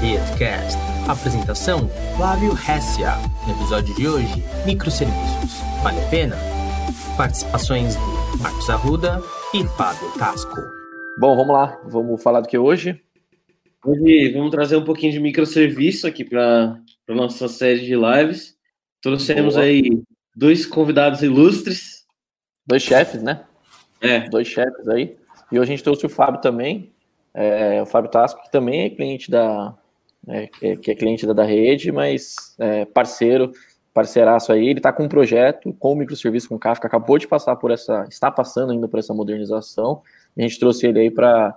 Redcast. Apresentação: Flávio Hessia. No episódio de hoje, microserviços. Vale a pena? Participações de Marcos Arruda e Fábio Tasco. Bom, vamos lá. Vamos falar do que hoje? Hoje vamos trazer um pouquinho de microserviço aqui para a nossa série de lives. Trouxemos Boa. aí dois convidados ilustres. Dois chefes, né? É. Dois chefes aí. E hoje a gente trouxe o Fábio também, é, o Fábio Tasco, que também é cliente da, é, que é cliente da, da rede, mas é parceiro, parceiraço aí. Ele está com um projeto com o microserviço com Kafka, acabou de passar por essa, está passando ainda por essa modernização. a gente trouxe ele aí para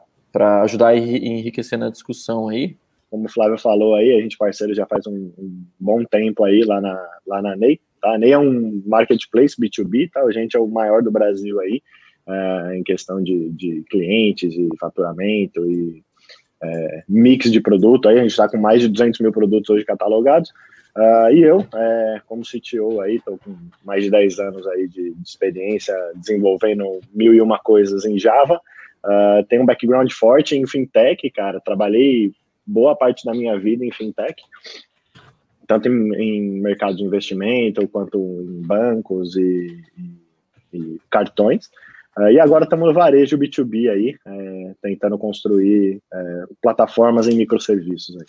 ajudar a enriquecer na discussão aí. Como o Flávio falou aí, a gente parceiro já faz um, um bom tempo aí lá na, lá na NEI. Tá? A NEI é um marketplace B2B, tá? A gente é o maior do Brasil aí uh, em questão de, de clientes e faturamento e uh, mix de produto. Aí a gente está com mais de 200 mil produtos hoje catalogados. Uh, e eu, é, como CTO aí, estou com mais de 10 anos aí de, de, experiência desenvolvendo mil e uma coisas em Java. Uh, tenho um background forte em fintech, cara. Trabalhei boa parte da minha vida em fintech, tanto em, em mercado de investimento quanto em bancos e, e, e cartões. Uh, e agora estamos no varejo B2B aí, é, tentando construir é, plataformas em microserviços. Aí.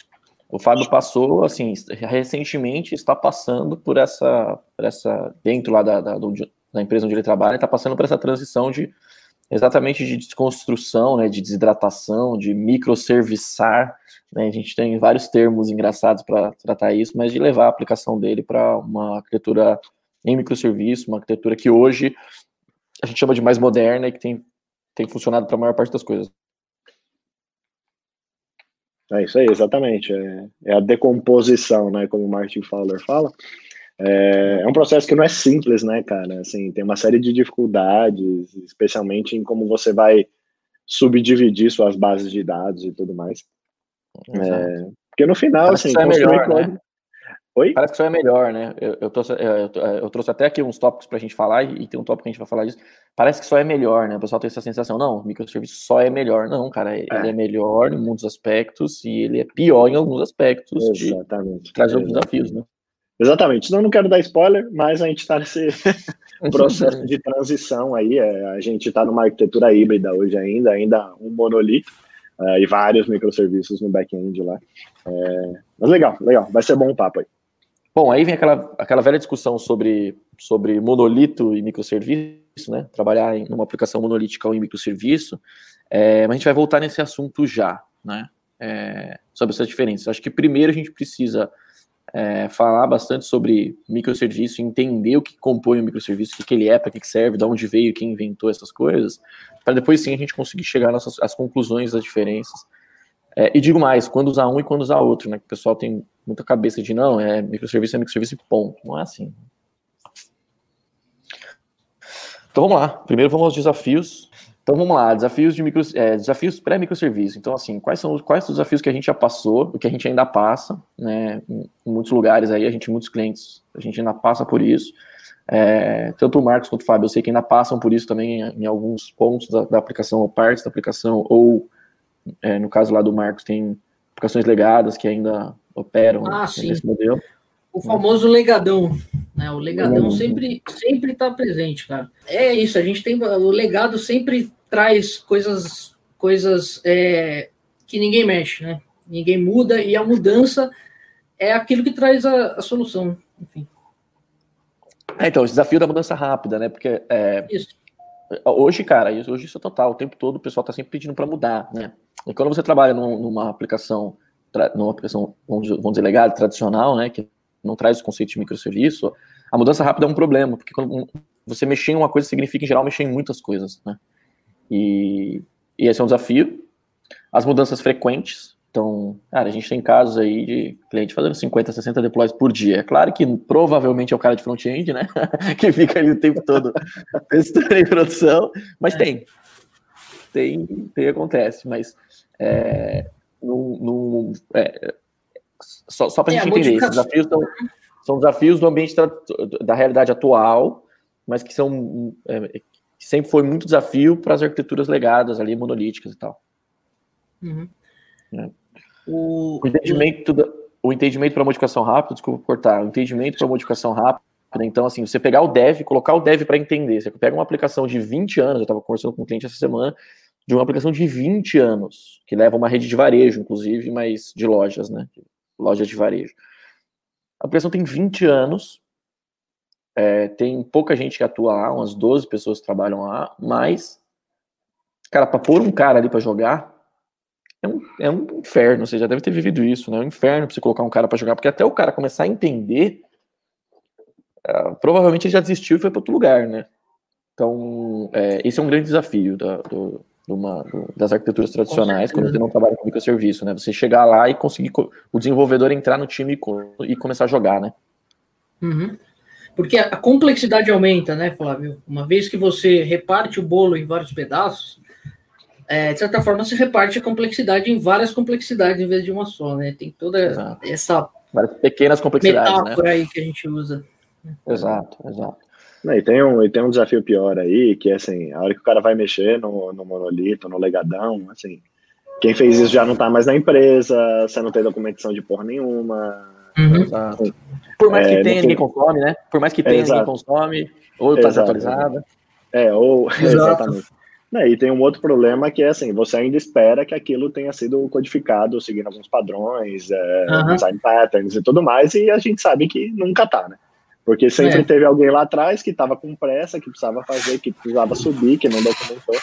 O Fábio passou, assim, recentemente está passando por essa, por essa dentro lá da, da, da empresa onde ele trabalha, está passando por essa transição de exatamente de desconstrução, né, de desidratação, de microserviçar. Né, a gente tem vários termos engraçados para tratar isso, mas de levar a aplicação dele para uma arquitetura em microserviço, uma arquitetura que hoje a gente chama de mais moderna e que tem, tem funcionado para a maior parte das coisas. É isso aí, exatamente. É, é a decomposição, né? Como o Martin Fowler fala. É, é, um processo que não é simples, né, cara? Assim, tem uma série de dificuldades, especialmente em como você vai subdividir suas bases de dados e tudo mais. É, porque no final, Parece assim, é melhor, né? Oi? Parece que só é melhor, né? Eu, eu, trouxe, eu, eu trouxe até aqui uns tópicos para a gente falar, e tem um tópico que a gente vai falar disso. Parece que só é melhor, né? O pessoal tem essa sensação, não, o microserviço só é melhor. Não, cara, ele é, é melhor em muitos aspectos e ele é pior em alguns aspectos. Exatamente. Traz outros desafios, né? Exatamente. Não, não quero dar spoiler, mas a gente está nesse processo de transição aí. É, a gente está numa arquitetura híbrida hoje ainda, ainda um monolito. E vários microserviços no back-end lá. É, mas legal, legal. Vai ser bom o papo aí. Bom, aí vem aquela, aquela velha discussão sobre, sobre monolito e microserviço, né? Trabalhar em uma aplicação monolítica ou em microserviço. É, mas a gente vai voltar nesse assunto já, né? É, sobre essas diferenças. Acho que primeiro a gente precisa é, falar bastante sobre microserviço, entender o que compõe o microserviço, o que, que ele é, para que, que serve, de onde veio, quem inventou essas coisas, para depois sim a gente conseguir chegar às conclusões das diferenças. É, e digo mais, quando usar um e quando usar outro, né? Que o pessoal tem muita cabeça de não, é microserviço é microserviço ponto. Não é assim. Então vamos lá. Primeiro vamos aos desafios. Então vamos lá, desafios de micro, é, desafios pré-microserviço. Então assim, quais são quais os desafios que a gente já passou, o que a gente ainda passa, né? Em, muitos lugares aí, a gente, muitos clientes, a gente ainda passa por isso. É, tanto o Marcos quanto o Fábio, eu sei que ainda passam por isso também em, em alguns pontos da, da, aplicação ou partes da aplicação, ou é, no caso lá do Marcos, tem aplicações legadas que ainda operam ah, nesse modelo. O famoso legadão, né? O legadão sempre sempre está presente, cara. É isso, a gente tem o legado sempre traz coisas coisas é, que ninguém mexe, né? Ninguém muda e a mudança é aquilo que traz a, a solução, enfim. É, então, o desafio da mudança rápida, né? Porque é, isso. Hoje, cara, hoje isso é total. O tempo todo o pessoal está sempre pedindo para mudar, né? E quando você trabalha num, numa aplicação numa aplicação, vamos dizer, legada, tradicional, né, que não traz o conceito de microserviço, a mudança rápida é um problema, porque quando você mexer em uma coisa significa, em geral, mexer em muitas coisas, né? E, e esse é um desafio. As mudanças frequentes, então, cara, a gente tem casos aí de cliente fazendo 50, 60 deploys por dia. É claro que provavelmente é o cara de front-end, né? que fica ali o tempo todo testando em produção, mas é. tem. Tem, tem, acontece, mas é, é, só, só para a é, gente entender, esses desafios são, são desafios do ambiente da, da realidade atual, mas que são é, que sempre foi muito desafio para as arquiteturas legadas ali, monolíticas e tal. Uhum. É. O, o entendimento, o entendimento para modificação rápida, desculpa cortar, o entendimento para modificação rápida, então, assim, você pegar o dev, colocar o dev para entender. Você pega uma aplicação de 20 anos, eu estava conversando com um cliente essa semana, de uma aplicação de 20 anos, que leva uma rede de varejo, inclusive, mas de lojas, né? Lojas de varejo. A aplicação tem 20 anos, é, tem pouca gente que atua lá, umas 12 pessoas que trabalham lá, mas, cara, para pôr um cara ali para jogar, é um, é um inferno. Você já deve ter vivido isso, né? É um inferno para você colocar um cara para jogar, porque até o cara começar a entender, é, provavelmente ele já desistiu e foi para outro lugar, né? Então, é, esse é um grande desafio da, do, uma, das arquiteturas tradicionais, quando você não trabalha com microserviço, né? Você chegar lá e conseguir o desenvolvedor entrar no time e, começar a jogar, né? Uhum. Porque a complexidade aumenta, né, Flávio? Uma vez que você reparte o bolo em vários pedaços, é, de certa forma, se reparte a complexidade em várias complexidades em vez de uma só, né? Tem toda exato. essa várias pequenas complexidades, né? metáfora né? aí que a gente usa. Exato, exato. e, tem um, e tem um desafio pior aí, que é assim, a hora que o cara vai mexer no, no monolito, no legadão, assim, quem fez isso já não tá mais na empresa, você não tem documentação de porra nenhuma. Uhum. Exato. Por mais que é, tenha, ninguém consome, né? Por mais que tenha, ninguém consome, ou tá desatualizada. É, ou exatamente. Né, e tem um outro problema que é assim, você ainda espera que aquilo tenha sido codificado seguindo alguns padrões, é, uhum. design patterns e tudo mais, e a gente sabe que nunca tá, né? Porque sempre é. teve alguém lá atrás que estava com pressa, que precisava fazer, que precisava subir, que não documentou.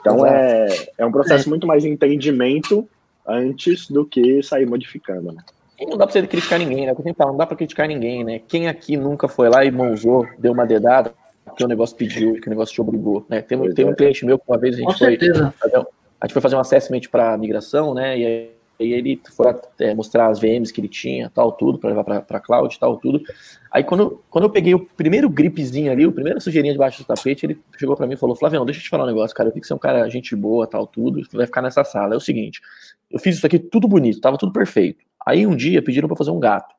Então é, é um processo é. muito mais entendimento antes do que sair modificando, né? E não dá pra você criticar ninguém, né? Eu sempre falo, não dá pra criticar ninguém, né? Quem aqui nunca foi lá e mãozou, deu uma dedada, que o negócio pediu, que o negócio te obrigou, né? Tem, tem um é. cliente meu que uma vez a gente Com foi. Certeza. A gente foi fazer um assessment para migração, né? E aí, ele foi é, mostrar as VMs que ele tinha, tal, tudo, para levar para cloud, tal, tudo. Aí quando, quando eu peguei o primeiro gripzinho ali, o primeiro sujeirinha debaixo do tapete, ele chegou para mim e falou: Flavião, deixa eu te falar um negócio, cara. Eu vi que você é um cara gente boa, tal, tudo, você vai ficar nessa sala. É o seguinte, eu fiz isso aqui tudo bonito, tava tudo perfeito. Aí um dia pediram para fazer um gato.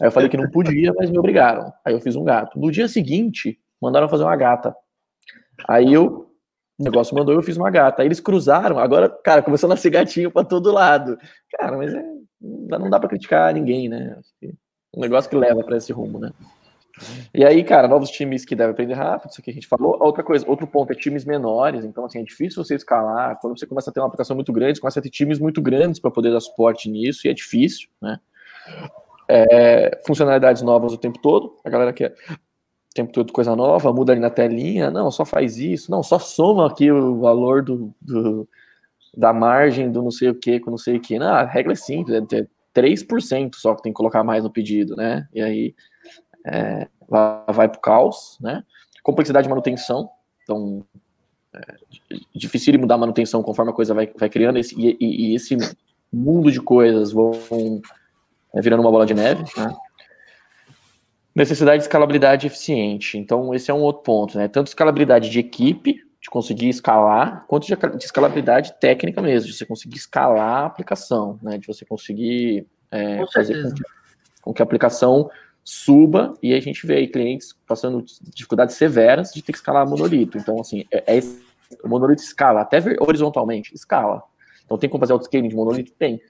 Aí eu falei que não podia, mas me obrigaram. Aí eu fiz um gato. No dia seguinte, mandaram fazer uma gata. Aí eu, o negócio mandou, eu fiz uma gata. Aí eles cruzaram, agora, cara, começou a nascer gatinho para todo lado. Cara, mas é, não dá para criticar ninguém, né? Um negócio que leva para esse rumo, né? E aí, cara, novos times que devem aprender rápido, isso que a gente falou. Outra coisa, outro ponto é times menores, então assim, é difícil você escalar. Quando você começa a ter uma aplicação muito grande, você começa a ter times muito grandes para poder dar suporte nisso, e é difícil, né? É, funcionalidades novas o tempo todo. A galera quer tempo todo coisa nova, muda ali na telinha, não, só faz isso, não, só soma aqui o valor do, do da margem do não sei o que com não sei o que. Não, a regra é simples, é 3% só que tem que colocar mais no pedido, né? E aí é, vai para o caos, né? Complexidade de manutenção, então é, difícil mudar a manutenção conforme a coisa vai, vai criando, esse, e, e, e esse mundo de coisas vão é, virando uma bola de neve, né? Necessidade de escalabilidade eficiente, então esse é um outro ponto, né? Tanto escalabilidade de equipe, de conseguir escalar, quanto de, de escalabilidade técnica mesmo, de você conseguir escalar a aplicação, né? De você conseguir é, fazer com que, com que a aplicação suba e a gente vê aí clientes passando dificuldades severas de ter que escalar monolito. Então, assim, é, é o monolito escala, até horizontalmente, escala. Então, tem como fazer autoscaling de monolito? Tem.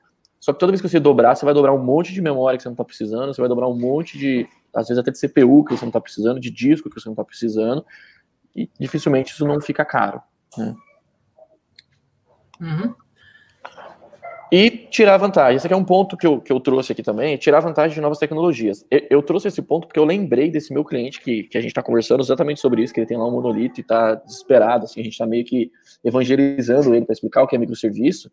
Só que toda vez que você dobrar, você vai dobrar um monte de memória que você não está precisando, você vai dobrar um monte de, às vezes até de CPU que você não está precisando, de disco que você não está precisando, e dificilmente isso não fica caro. Né? Uhum e tirar vantagem. Esse aqui é um ponto que eu, que eu trouxe aqui também, tirar vantagem de novas tecnologias. Eu, eu trouxe esse ponto porque eu lembrei desse meu cliente que, que a gente está conversando exatamente sobre isso, que ele tem lá um monolito e está desesperado, assim, a gente está meio que evangelizando ele para explicar o que é microserviço.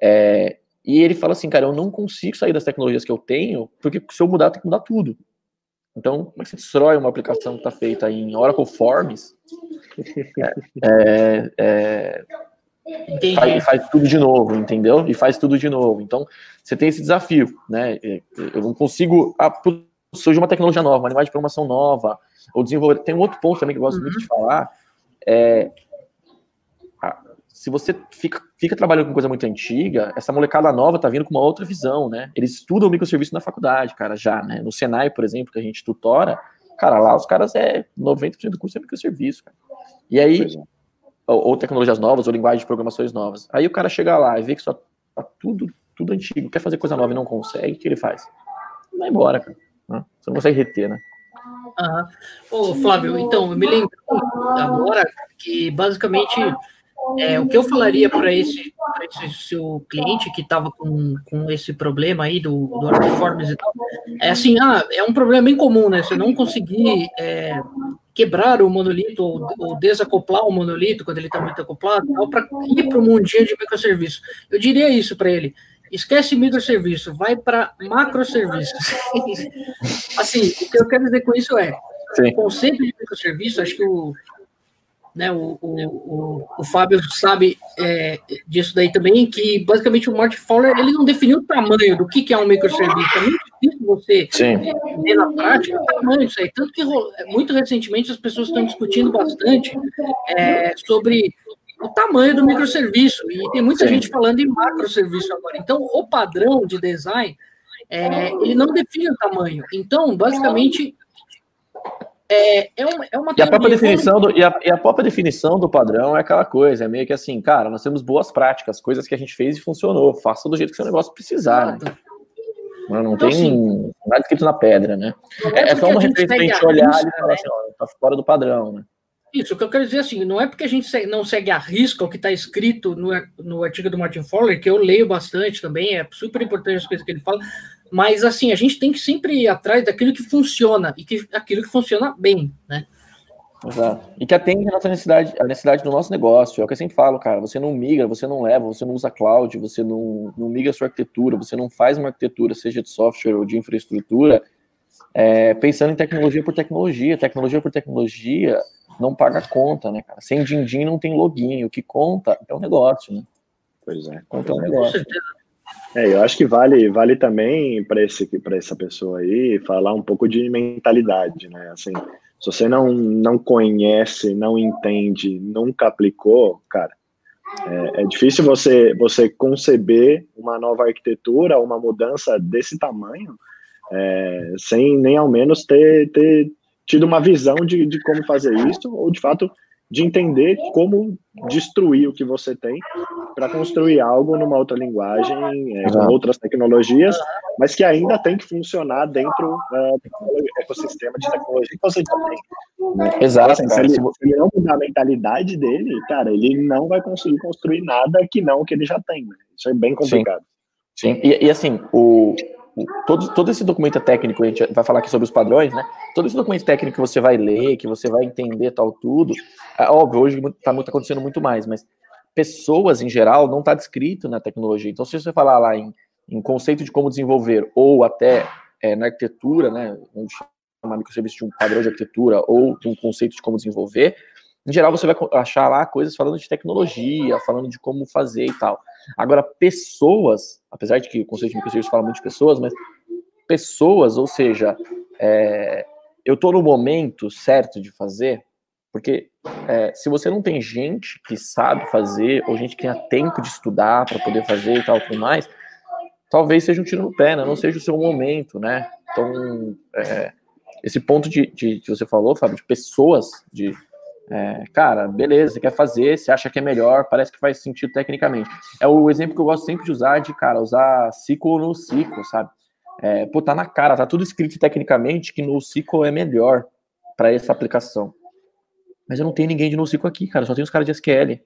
É, e ele fala assim, cara, eu não consigo sair das tecnologias que eu tenho, porque se eu mudar, tem que mudar tudo. Então, como é que você destrói uma aplicação que está feita em Oracle Forms? É, é, Faz, faz, tudo de novo, entendeu? E faz tudo de novo. Então, você tem esse desafio, né? Eu não consigo. Ah, surge uma tecnologia nova, uma linguagem de programação nova, ou desenvolver. Tem um outro ponto também que eu gosto uhum. muito de falar. É, se você fica, fica trabalhando com coisa muito antiga, essa molecada nova tá vindo com uma outra visão, né? Eles estudam microserviço na faculdade, cara, já, né? No Senai, por exemplo, que a gente tutora, cara, lá os caras é 90% do curso é microserviço, cara. E aí, ou, ou, tecnologias novas, ou linguagens de programações novas. Aí o cara chega lá e vê que só tá tudo tudo antigo, quer fazer coisa nova e não consegue, o que ele faz? Vai embora, cara. Né? Você não consegue reter, né? Aham. Ô, Flávio, então, eu me lembro agora que basicamente é, o que eu falaria para esse, esse seu cliente que estava com, com esse problema aí do, do performance e tal, é assim, ah, é um problema bem comum, né? Você não conseguir é, quebrar o monolito ou, ou, desacoplar o monolito quando ele está muito acoplado, para ir para o mundinho de microserviço. Eu diria isso para ele. Esquece microserviço, vai para macroserviços. assim, o que eu quero dizer com isso é, Sim. o conceito de microserviço, acho que o, né, o, o, o, Fábio sabe é, disso daí também, que basicamente o Martin Fowler ele não definiu o tamanho do que, que é um microserviço. É muito difícil você ver na prática o tamanho disso aí. Tanto que muito recentemente as pessoas estão discutindo bastante é, sobre o tamanho do microserviço. E tem muita Sim. gente falando em macroserviço agora. Então, o padrão de design, é, ele não define o tamanho. Então, basicamente, é, é, uma, é uma e a própria definição do, e a, e a, própria definição do padrão é aquela coisa, é meio que assim, cara, nós temos boas práticas, coisas que a gente fez e funcionou, faça do jeito que seu negócio precisar. Né? Não, não então, tem assim, nada escrito na pedra, né? É, é só uma referência pra gente olhar e falar né? assim, ó, tá fora do padrão, né? Isso, o que eu quero dizer assim, não é porque a gente não segue a risca o que está escrito no, no artigo do Martin Fowler, que eu leio bastante também, é super importante as coisas que ele fala, mas assim, a gente tem que sempre ir atrás daquilo que funciona e que aquilo que funciona bem, né? Exato. E que atende a nossa necessidade, a necessidade do nosso negócio. É o que eu sempre falo, cara. Você não migra, você não leva, você não usa cloud, você não, não migra a sua arquitetura, você não faz uma arquitetura, seja de software ou de infraestrutura, é, pensando em tecnologia por tecnologia. Tecnologia por tecnologia não paga conta, né, cara? Sem din-din não tem login. O que conta é o negócio, né? Pois é. Conta é o negócio. É, eu acho que vale, vale também para esse, para essa pessoa aí falar um pouco de mentalidade, né? Assim, se você não, não conhece, não entende, nunca aplicou, cara, é, é, difícil você, você conceber uma nova arquitetura, uma mudança desse tamanho, é, sem nem ao menos ter, ter tido uma visão de, de como fazer isso, ou de fato de entender como destruir o que você tem para construir algo numa outra linguagem, é, com outras tecnologias, mas que ainda tem que funcionar dentro uh, do ecossistema de tecnologia que você já tem. Né? Exato. Assim, se, ele, se ele não mudar a mentalidade dele, cara, ele não vai conseguir construir nada que não que ele já tem. Né? Isso é bem complicado. Sim, Sim. E, e assim, o, todo, todo esse documento técnico, a gente vai falar aqui sobre os padrões, né? Todo esse documento técnico que você vai ler, que você vai entender tal tudo, é óbvio, hoje está tá acontecendo muito mais, mas pessoas em geral não está descrito na tecnologia. Então, se você falar lá em, em conceito de como desenvolver, ou até é, na arquitetura, né? Onde chama microserviço de um padrão de arquitetura, ou um conceito de como desenvolver, em geral você vai achar lá coisas falando de tecnologia, falando de como fazer e tal. Agora, pessoas, apesar de que o conceito de microserviços fala muito de pessoas, mas pessoas, ou seja, é, eu estou no momento certo de fazer, porque é, se você não tem gente que sabe fazer, ou gente que tenha tempo de estudar para poder fazer e tal, tudo mais, talvez seja um tiro no pé, né? não seja o seu momento, né? Então, é, esse ponto de, de, que você falou, Fábio, de pessoas, de é, cara, beleza, você quer fazer, você acha que é melhor, parece que faz sentido tecnicamente. É o exemplo que eu gosto sempre de usar de, cara, usar ciclo no ciclo, sabe? É, pô, tá na cara, tá tudo escrito tecnicamente que no ciclo é melhor para essa aplicação. Mas eu não tenho ninguém de NoSQL aqui, cara, só tem os caras de SQL.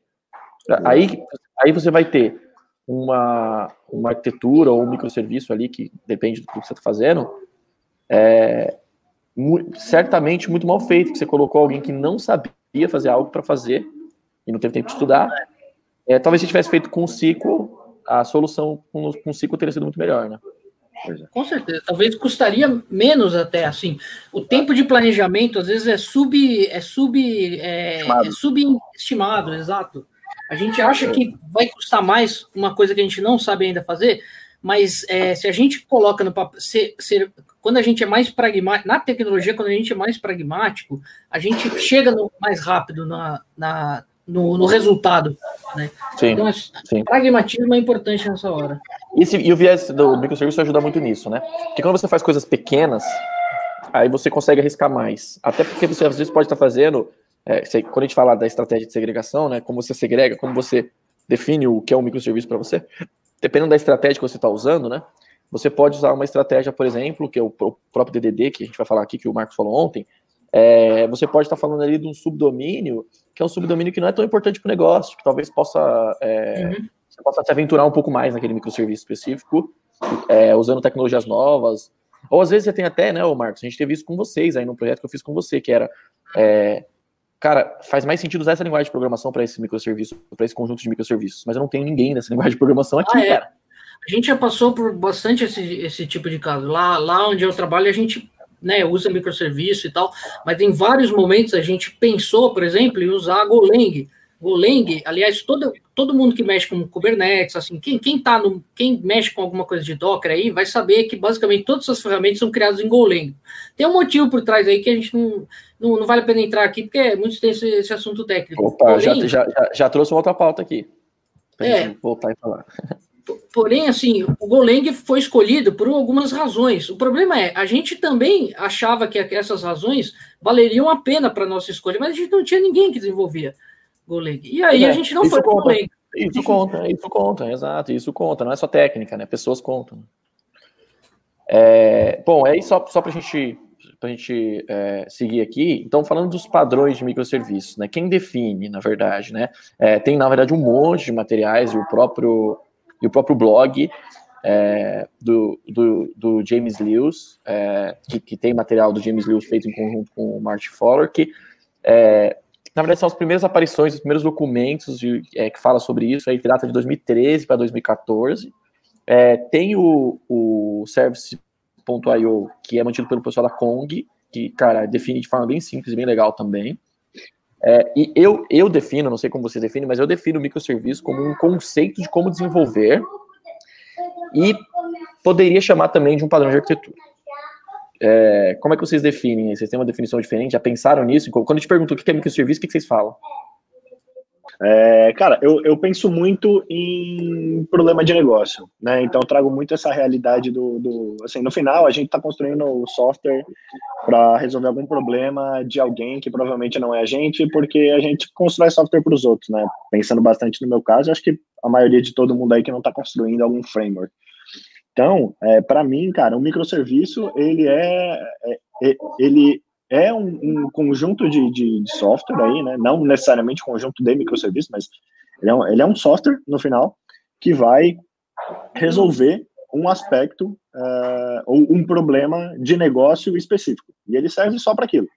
Aí, aí você vai ter uma, uma arquitetura ou um microserviço ali, que depende do que você está fazendo, é, certamente muito mal feito, que você colocou alguém que não sabia ia fazer algo para fazer e não teve tempo de estudar. É, talvez se tivesse feito com o ciclo, a solução com, com o ciclo teria sido muito melhor, né? É. Com certeza, talvez custaria menos até assim. O tempo de planejamento às vezes é sub é sub é, é subestimado, exato. A gente acha que vai custar mais uma coisa que a gente não sabe ainda fazer, mas é, se a gente coloca no papel, se, se, quando a gente é mais pragmático, na tecnologia, quando a gente é mais pragmático, a gente chega no, mais rápido na, na no, no, resultado. Né? Sim, então, é, sim. pragmatismo é importante nessa hora. E, se, e o viés do microserviço ajuda muito nisso, né? Porque quando você faz coisas pequenas, aí você consegue arriscar mais. Até porque você às vezes pode estar fazendo, é, quando a gente fala da estratégia de segregação, né? Como você segrega, como você define o que é um microserviço para você, dependendo da estratégia que você está usando, né? Você pode usar uma estratégia, por exemplo, que é o próprio DDD, que a gente vai falar aqui, que o Marcos falou ontem. É, você pode estar falando ali de um subdomínio, que é um subdomínio que não é tão importante para o negócio, que talvez possa, é, uhum. você possa se aventurar um pouco mais naquele microserviço específico, é, usando tecnologias novas. Ou às vezes você tem até, né, o Marcos, a gente teve isso com vocês aí no projeto que eu fiz com você, que era é, cara, faz mais sentido usar essa linguagem de programação para esse microserviço, para esse conjunto de microserviços, mas eu não tenho ninguém nessa linguagem de programação aqui, ah, é. cara. A gente já passou por bastante esse, esse tipo de caso. Lá, lá onde eu trabalho, a gente né, usa microserviço e tal, mas em vários momentos a gente pensou, por exemplo, em usar Golang. Golang, aliás, todo, todo mundo que mexe com Kubernetes, assim, quem, quem tá no, quem mexe com alguma coisa de Docker aí, vai saber que basicamente todas essas ferramentas são criadas em Golang. Tem um motivo por trás aí que a gente não, não, não vale a pena entrar aqui, porque é muito extenso esse assunto técnico. Opa, Porém, já, já, já, trouxe uma outra pauta aqui. Pra é, voltar e falar. Porém, assim, o Golang foi escolhido por algumas razões. O problema é, a gente também achava que essas razões valeriam a pena para nossa escolha, mas a gente não tinha ninguém que desenvolvia Golang. E aí é, a gente não foi para Golang. Isso conta, isso conta, exato, isso conta. Não é só técnica, né? Pessoas contam. É, bom, aí só, só para a gente para a gente é, seguir aqui, então falando dos padrões de microserviços, né? Quem define, na verdade, né? É, tem na verdade um monte de materiais e o próprio e o próprio blog é, do, do, do, James Lewis, é, que, que, tem material do James Lewis feito em conjunto com o Martin Fowler, que é, na verdade são as primeiras aparições, os primeiros documentos de, é, que fala sobre isso, aí que data de 2013 para 2014. É, tem o, o Service.io, que é mantido pelo pessoal da Kong, que, cara, define de forma bem simples bem legal também. É, e eu, eu defino, não sei como você define, mas eu defino o microserviço como um conceito de como desenvolver e poderia chamar também de um padrão de arquitetura. É, como é que vocês definem? Vocês têm uma definição diferente? Já pensaram nisso? Quando eu te pergunto o que é microserviço, o que vocês falam? É, cara, eu, eu penso muito em problema de negócio, né? Então trago muito essa realidade do, do assim, no final a gente está construindo o software para resolver algum problema de alguém que provavelmente não é a gente, porque a gente constrói software para os outros, né? Pensando bastante no meu caso, acho que a maioria de todo mundo aí que não está construindo algum framework. Então, é, para mim, cara, um microserviço ele é, é, é ele é um, um conjunto de, de, de, software aí, né? Não necessariamente conjunto de microserviços, mas ele é, um, ele é um software no final que vai resolver um aspecto uh, ou um problema de negócio específico. E ele serve só para aquilo.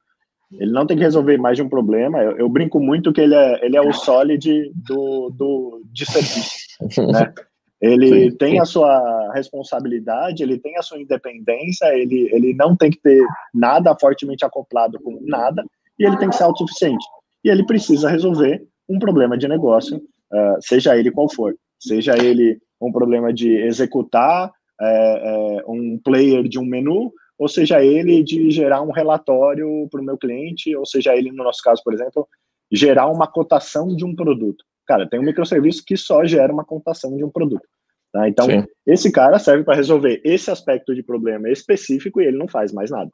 Ele não tem que resolver mais de um problema. Eu, eu, brinco muito que ele é, ele é o solid do, do, de serviço, né? Ele sim, tem sim. a sua responsabilidade, ele tem a sua independência, ele, ele não tem que ter nada fortemente acoplado com nada, e ele tem que ser autossuficiente. E ele precisa resolver um problema de negócio, uh, seja ele qual for. Seja ele um problema de executar é, é, um player de um menu, ou seja ele de gerar um relatório para o meu cliente, ou seja ele, no nosso caso, por exemplo, gerar uma cotação de um produto. Cara, tem um microserviço que só gera uma cotação de um produto. Tá? Então, Sim. esse cara serve para resolver esse aspecto de problema específico e ele não faz mais nada.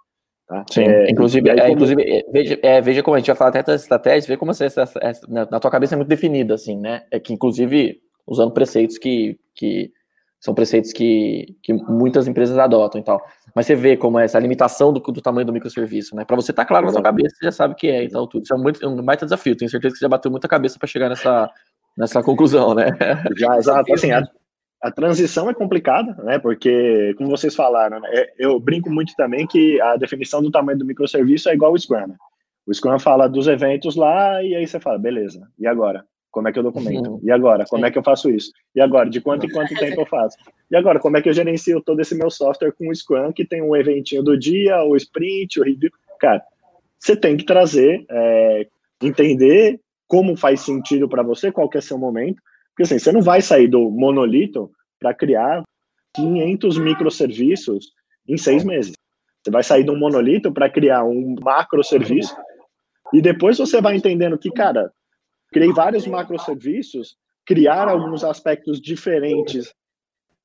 Tá? Sim, é, inclusive, é, como... inclusive é, veja, é, veja como a gente vai falar até das estratégias, veja como essa, essa, essa, na tua cabeça é muito definida, assim, né? É que, inclusive, usando preceitos que, que são preceitos que, que muitas empresas adotam e tal. Mas você vê como é essa limitação do, do tamanho do microserviço, né? Para você estar tá claro na sua cabeça, você já sabe o que é e tal, tudo. Isso é muito, um baita desafio. Tenho certeza que você já bateu muita cabeça para chegar nessa, nessa conclusão, né? Já, exato. Assim, a, a transição é complicada, né? Porque, como vocês falaram, né, é, eu brinco muito também que a definição do tamanho do microserviço é igual ao Scrum. Né? O Scrum fala dos eventos lá e aí você fala, beleza, e agora? Como é que eu documento? Uhum. E agora? Como é que eu faço isso? E agora? De quanto em quanto tempo eu faço? E agora? Como é que eu gerencio todo esse meu software com o Scrum, que tem um eventinho do dia, o sprint, o review? Cara, você tem que trazer, é, entender como faz sentido para você, qual que é seu momento, porque assim, você não vai sair do monolito para criar 500 microserviços em seis meses. Você vai sair de um monolito para criar um macroserviço e depois você vai entendendo que, cara, criei vários macroserviços, criar alguns aspectos diferentes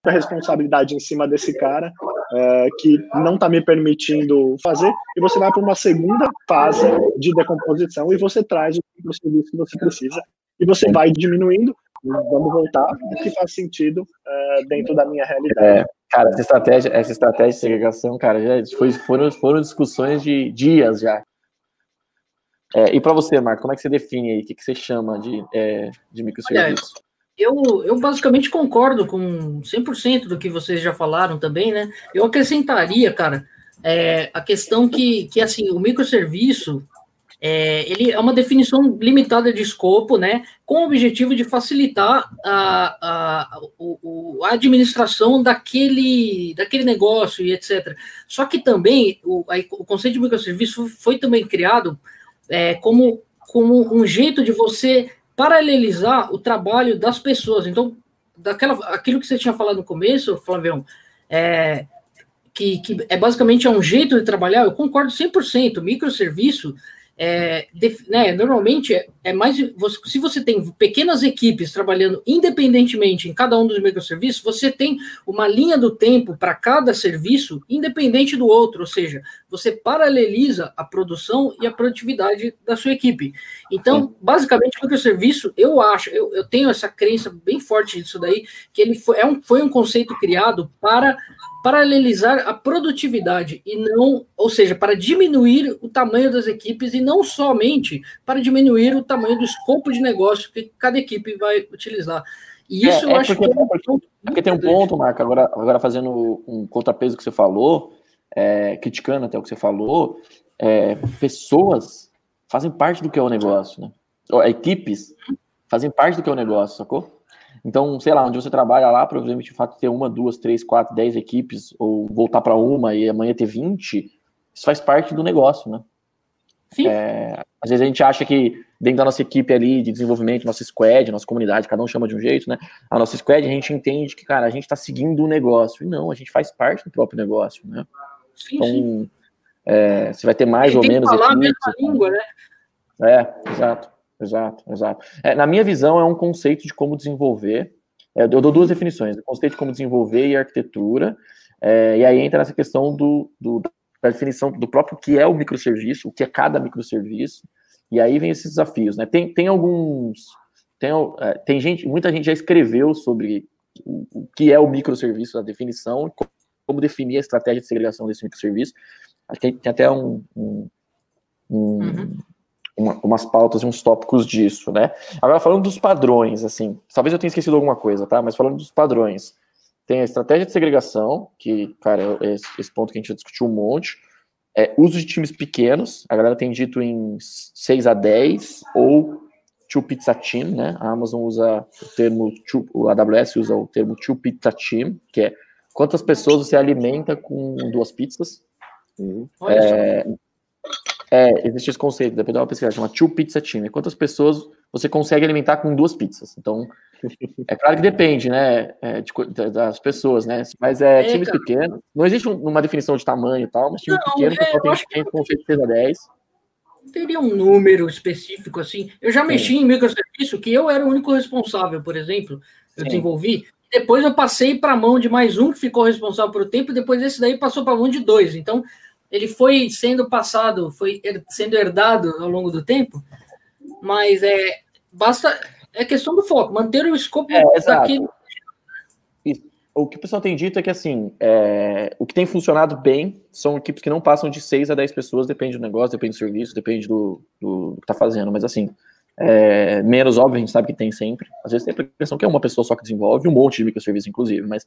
da responsabilidade em cima desse cara é, que não está me permitindo fazer, e você vai para uma segunda fase de decomposição e você traz o serviço que você precisa e você vai diminuindo vamos voltar do que faz sentido uh, dentro da minha realidade. É, cara, essa estratégia, essa estratégia de segregação, cara, já foi, foram, foram discussões de dias já. É, e para você, Marco, como é que você define aí? O que, que você chama de, é, de microserviço? Eu, eu basicamente concordo com 100% do que vocês já falaram também, né? Eu acrescentaria, cara, é, a questão que, que, assim, o microserviço, é, ele é uma definição limitada de escopo, né, com o objetivo de facilitar a, a, a, a administração daquele, daquele negócio e etc. Só que também o, a, o conceito de microserviço foi também criado é, como, como um jeito de você paralelizar o trabalho das pessoas. Então, daquela, aquilo que você tinha falado no começo, Flavião, é, que, que é basicamente é um jeito de trabalhar, eu concordo 100%. Microserviço é, né, normalmente é, é mais. Você, se você tem pequenas equipes trabalhando independentemente em cada um dos microserviços, você tem uma linha do tempo para cada serviço independente do outro, ou seja, você paraleliza a produção e a produtividade da sua equipe. Então, basicamente, o microserviço, eu acho, eu, eu tenho essa crença bem forte disso daí, que ele foi, é um, foi um conceito criado para paralelizar a produtividade e não, ou seja, para diminuir o tamanho das equipes e não somente para diminuir o tamanho do escopo de negócio que cada equipe vai utilizar. E isso é, eu é acho porque, que é, porque, porque tem um ponto, Marco, agora, agora fazendo um contrapeso que você falou, é, criticando até o que você falou, é, pessoas fazem parte do que é o negócio, né? Equipes fazem parte do que é o negócio, sacou? Então, sei lá, onde você trabalha lá, provavelmente o fato de ter uma, duas, três, quatro, dez equipes, ou voltar para uma e amanhã ter 20, isso faz parte do negócio, né? Sim. É, às vezes a gente acha que dentro da nossa equipe ali de desenvolvimento, nossa squad, nossa comunidade, cada um chama de um jeito, né? A nossa squad, a gente entende que, cara, a gente está seguindo o um negócio. E não, a gente faz parte do próprio negócio, né? Sim, então, sim. É, você vai ter mais ou menos. Falar equipes, a mesma língua, né? É, exato. Exato, exato. É, na minha visão, é um conceito de como desenvolver. É, eu dou duas definições: o conceito de como desenvolver e arquitetura. É, e aí entra nessa questão do, do, da definição do próprio que é o microserviço, o que é cada microserviço. E aí vem esses desafios, né? Tem, tem alguns. Tem, é, tem gente, muita gente já escreveu sobre o, o que é o microserviço, a definição, como, como definir a estratégia de segregação desse microserviço. Acho que tem até um, um, um uhum uma, umas pautas e uns tópicos disso, né? Agora, falando dos padrões, assim, talvez eu tenha esquecido alguma coisa, tá? Mas falando dos padrões, tem a estratégia de segregação, que, cara, é esse, ponto que a gente já discutiu um monte, é, uso de times pequenos, a galera tem dito em 6 a 10, ou two pizza team, né? A Amazon usa o termo, two, o AWS usa o termo two pizza team, que é quantas pessoas você alimenta com duas pizzas. É, é, existe esse conceito, depende da pesquisa, chama two pizza team. Quantas pessoas você consegue alimentar com duas pizzas? Então, é claro que depende, né, é, de, das pessoas, né? Mas é, é times pequenos. Não existe uma definição de tamanho e tal, mas time não, pequeno, é, só tem, tem conceito de 6 a 10. Teria um número específico, assim. Eu já mexi Sim. em microserviço que eu era o único responsável, por exemplo. Eu Sim. desenvolvi. Depois eu passei para a mão de mais um que ficou responsável por o tempo, e depois esse daí passou para a mão de dois. Então, ele foi sendo passado, foi sendo herdado ao longo do tempo, mas é basta é questão do foco, manter o escopo é, daquele. O que o pessoal tem dito é que assim, é, o que tem funcionado bem são equipes que não passam de 6 a 10 pessoas, depende do negócio, depende do serviço, depende do, do, do que está fazendo, mas assim, é, menos óbvio, a gente sabe que tem sempre. Às vezes tem a impressão que é uma pessoa só que desenvolve, um monte de microserviços, inclusive, mas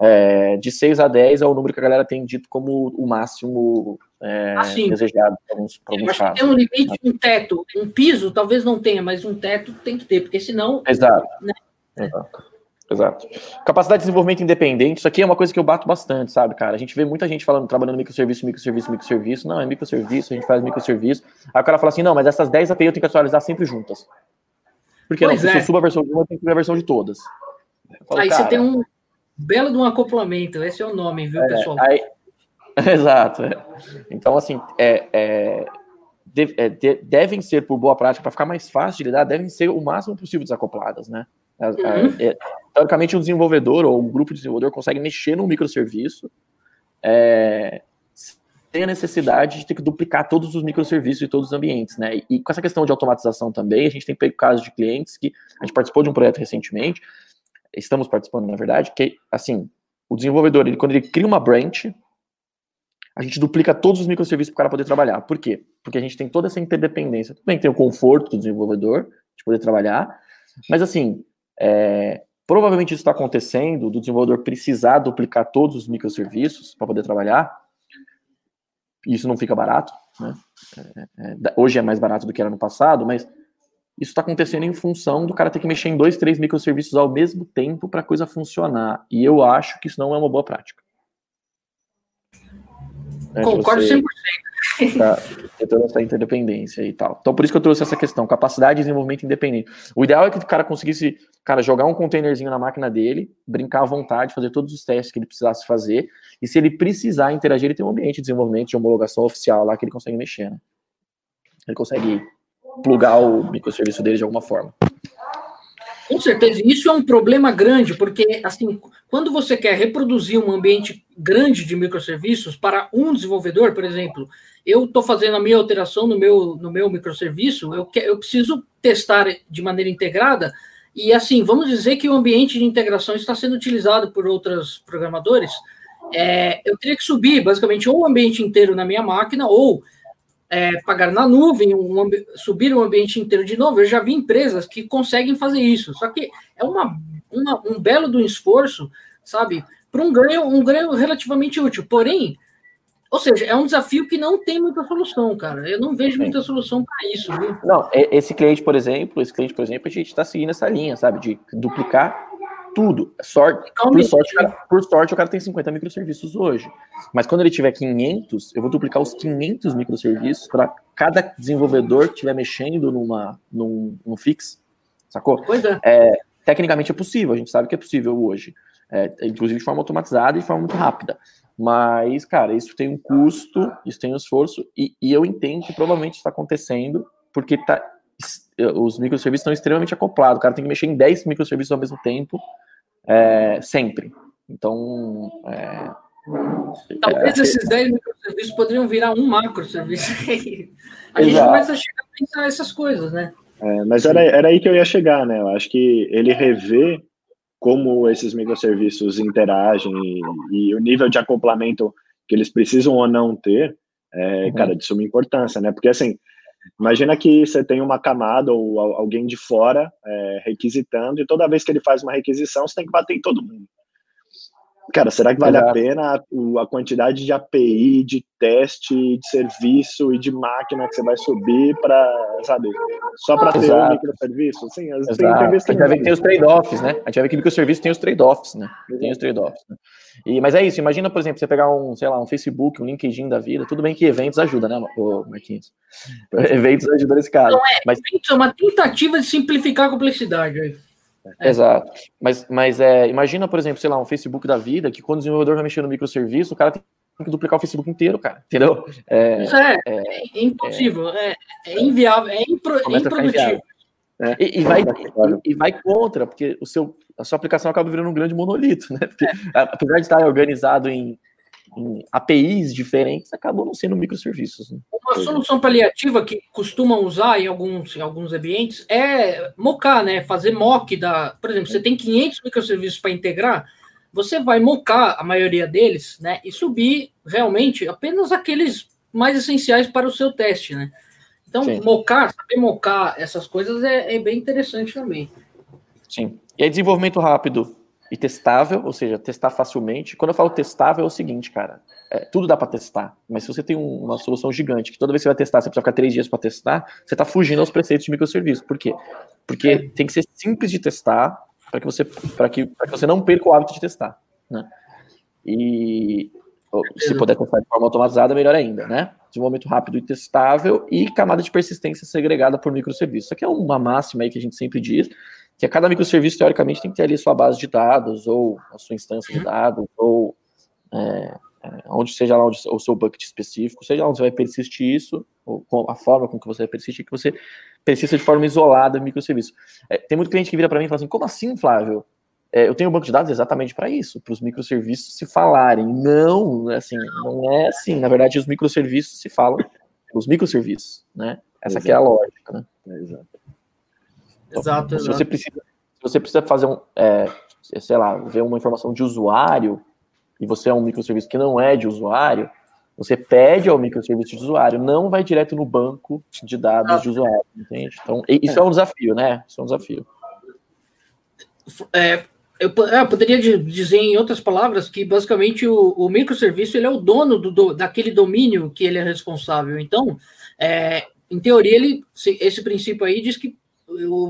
é, de 6 a 10 é o número que a galera tem dito como o máximo é, assim, desejado para alguns, para alguns casos. Tem um limite, um teto, um piso, talvez não tenha, mas um teto tem que ter, porque senão. Exato. Né? Exato. Exato. Capacidade de desenvolvimento independente, isso aqui é uma coisa que eu bato bastante, sabe, cara? A gente vê muita gente falando, trabalhando microserviço, microserviço, microserviço. Não, é microserviço, a gente faz microserviço. Aí o cara fala assim, não, mas essas 10 API eu tenho que atualizar sempre juntas. Porque pois não, é. se eu subo a versão de uma, eu tenho que ver a versão de todas. Falo, Aí cara, você tem um, Belo de um acoplamento, esse é o nome, viu, é, pessoal? Aí, exato. É. Então, assim, é, é, de, é, de, devem ser, por boa prática, para ficar mais fácil de lidar, devem ser o máximo possível desacopladas, né? Uhum. É, teoricamente, um desenvolvedor ou um grupo de desenvolvedor consegue mexer num microserviço a necessidade de ter que duplicar todos os microserviços e todos os ambientes, né? E, com essa questão de automatização também, a gente tem pego casos de clientes que a gente participou de um projeto recentemente, estamos participando, na verdade, que, assim, o desenvolvedor, ele, quando ele cria uma branch, a gente duplica todos os microserviços para o cara poder trabalhar. Por quê? Porque a gente tem toda essa interdependência. Também tem o conforto do desenvolvedor de poder trabalhar, mas, assim, é, provavelmente isso está acontecendo, do desenvolvedor precisar duplicar todos os microserviços para poder trabalhar, isso não fica barato, né? É, é, hoje é mais barato do que era no passado, mas isso está acontecendo em função do cara ter que mexer em dois, três microserviços ao mesmo tempo para a coisa funcionar. E eu acho que isso não é uma boa prática. É, Concordo você, 100%. Tá, toda essa interdependência e tal. Então, por isso que eu trouxe essa questão, capacidade de desenvolvimento independente. O ideal é que o cara conseguisse, cara, jogar um containerzinho na máquina dele, brincar à vontade, fazer todos os testes que ele precisasse fazer, e se ele precisar interagir, ele tem um ambiente de desenvolvimento, de homologação oficial lá que ele consegue mexer, né? Ele consegue plugar o microserviço dele de alguma forma. Com certeza, isso é um problema grande, porque assim, quando você quer reproduzir um ambiente grande de microserviços para um desenvolvedor, por exemplo, eu estou fazendo a minha alteração no meu, no meu microserviço, eu, que, eu preciso testar de maneira integrada, e assim, vamos dizer que o ambiente de integração está sendo utilizado por outros programadores, é, eu teria que subir basicamente ou o ambiente inteiro na minha máquina, ou é, pagar na nuvem, um, subir o ambiente inteiro de novo. Eu já vi empresas que conseguem fazer isso. Só que é uma, uma um belo do esforço, sabe? Para um ganho, um ganho relativamente útil. Porém, ou seja, é um desafio que não tem muita solução, cara. Eu não vejo muita solução para isso. Viu? Não, esse cliente, por exemplo, esse cliente, por exemplo, a gente está seguindo essa linha, sabe? De duplicar tudo. Sorte, por, sorte, cara, por sorte, o cara tem 50 microserviços hoje. Mas quando ele tiver 500, eu vou duplicar os 500 microserviços para cada desenvolvedor que estiver mexendo numa, num, num fix. Sacou? Pois é. é. Tecnicamente é possível, a gente sabe que é possível hoje. É, inclusive de forma automatizada e de forma muito rápida. Mas, cara, isso tem um custo, isso tem um esforço, e, e eu entendo que provavelmente está acontecendo porque tá, os microserviços estão extremamente acoplados. O cara tem que mexer em 10 microserviços ao mesmo tempo, é, sempre. Então. É, Talvez é, esses 10 microserviços poderiam virar um macroserviço. a gente começa a chegar a pensar essas coisas, né? É, mas era, era aí que eu ia chegar, né? Eu acho que ele revê como esses microserviços interagem e, e o nível de acoplamento que eles precisam ou não ter, é, uhum. cara, de suma importância, né? Porque assim, Imagina que você tem uma camada ou alguém de fora é, requisitando, e toda vez que ele faz uma requisição, você tem que bater em todo mundo. Cara, será que vale Exato. a pena a, a, quantidade de API, de teste, de serviço e de máquina que você vai subir para, sabe, só para ter um microserviço? Sim, Exato. tem a gente vai ver que tem os trade-offs, né? A gente vai ver que o microserviço tem os trade-offs, né? Tem os trade-offs. Né? E, mas é isso, imagina, por exemplo, você pegar um, sei lá, um Facebook, um LinkedIn da vida, tudo bem que eventos ajudam, né, Marquinhos? Eventos ajudam nesse caso. Não é, mas... é uma tentativa de simplificar a complexidade aí. É. Exato. Mas, mas é, imagina, por exemplo, sei lá, um Facebook da vida, que quando o desenvolvedor vai mexer no microserviço, o cara tem que duplicar o Facebook inteiro, cara. Entendeu? É, Isso é, é, é impossível, é, é, inviável, é impro, improdutivo. É, e, e, vai, e, e, vai contra, porque o seu, a sua aplicação acaba virando um grande monolito, né? Porque, apesar de estar organizado em em APIs diferentes acabam não sendo microserviços. Né? Uma solução paliativa que costumam usar em alguns, em alguns ambientes é mocar, né? Fazer mock da. Por exemplo, você tem 500 microserviços para integrar, você vai mocar a maioria deles, né? E subir realmente apenas aqueles mais essenciais para o seu teste, né? Então, Sim. mocar, saber mocar essas coisas é, é bem interessante também. Sim. E aí, desenvolvimento rápido e testável, ou seja, testar facilmente. Quando eu falo testável, é o seguinte, cara, é, tudo dá para testar, mas se você tem um, uma solução gigante, que toda vez que você vai testar, você precisa ficar três dias para testar, você está fugindo aos preceitos de microserviço. Por quê? Porque tem que ser simples de testar para que você que, que você não perca o hábito de testar, né? E se puder testar de forma automatizada, melhor ainda, né? Desenvolvimento rápido e testável e camada de persistência segregada por microserviço. Isso aqui é uma máxima aí que a gente sempre diz, que cada microserviço, teoricamente, tem que ter ali a sua base de dados, ou a sua instância de dados, ou é, é, onde seja lá onde, o seu bucket específico, seja lá onde você vai persistir isso, ou a forma com que você vai persistir, que você persista de forma isolada no microserviço. É, tem muito cliente que vira para mim e fala assim, como assim, Flávio? é, eu tenho um banco de dados exatamente para isso, para os microserviços se falarem. Não, assim, não é assim. Na verdade, os microserviços se falam os microserviços, né? Essa aqui é a lógica, né? Exato. Então, exato, se você precisa, se você precisa fazer um, é, sei lá, ver uma informação de usuário e você é um microserviço que não é de usuário, você pede ao microserviço de usuário, não vai direto no banco de dados ah. de usuário, entende? Então, isso é. é um desafio, né? Isso é um desafio. É, eu, é, eu, poderia dizer em outras palavras que basicamente o, o microserviço ele é o dono do, do, daquele domínio que ele é responsável. Então, é, em teoria, ele, esse princípio aí diz que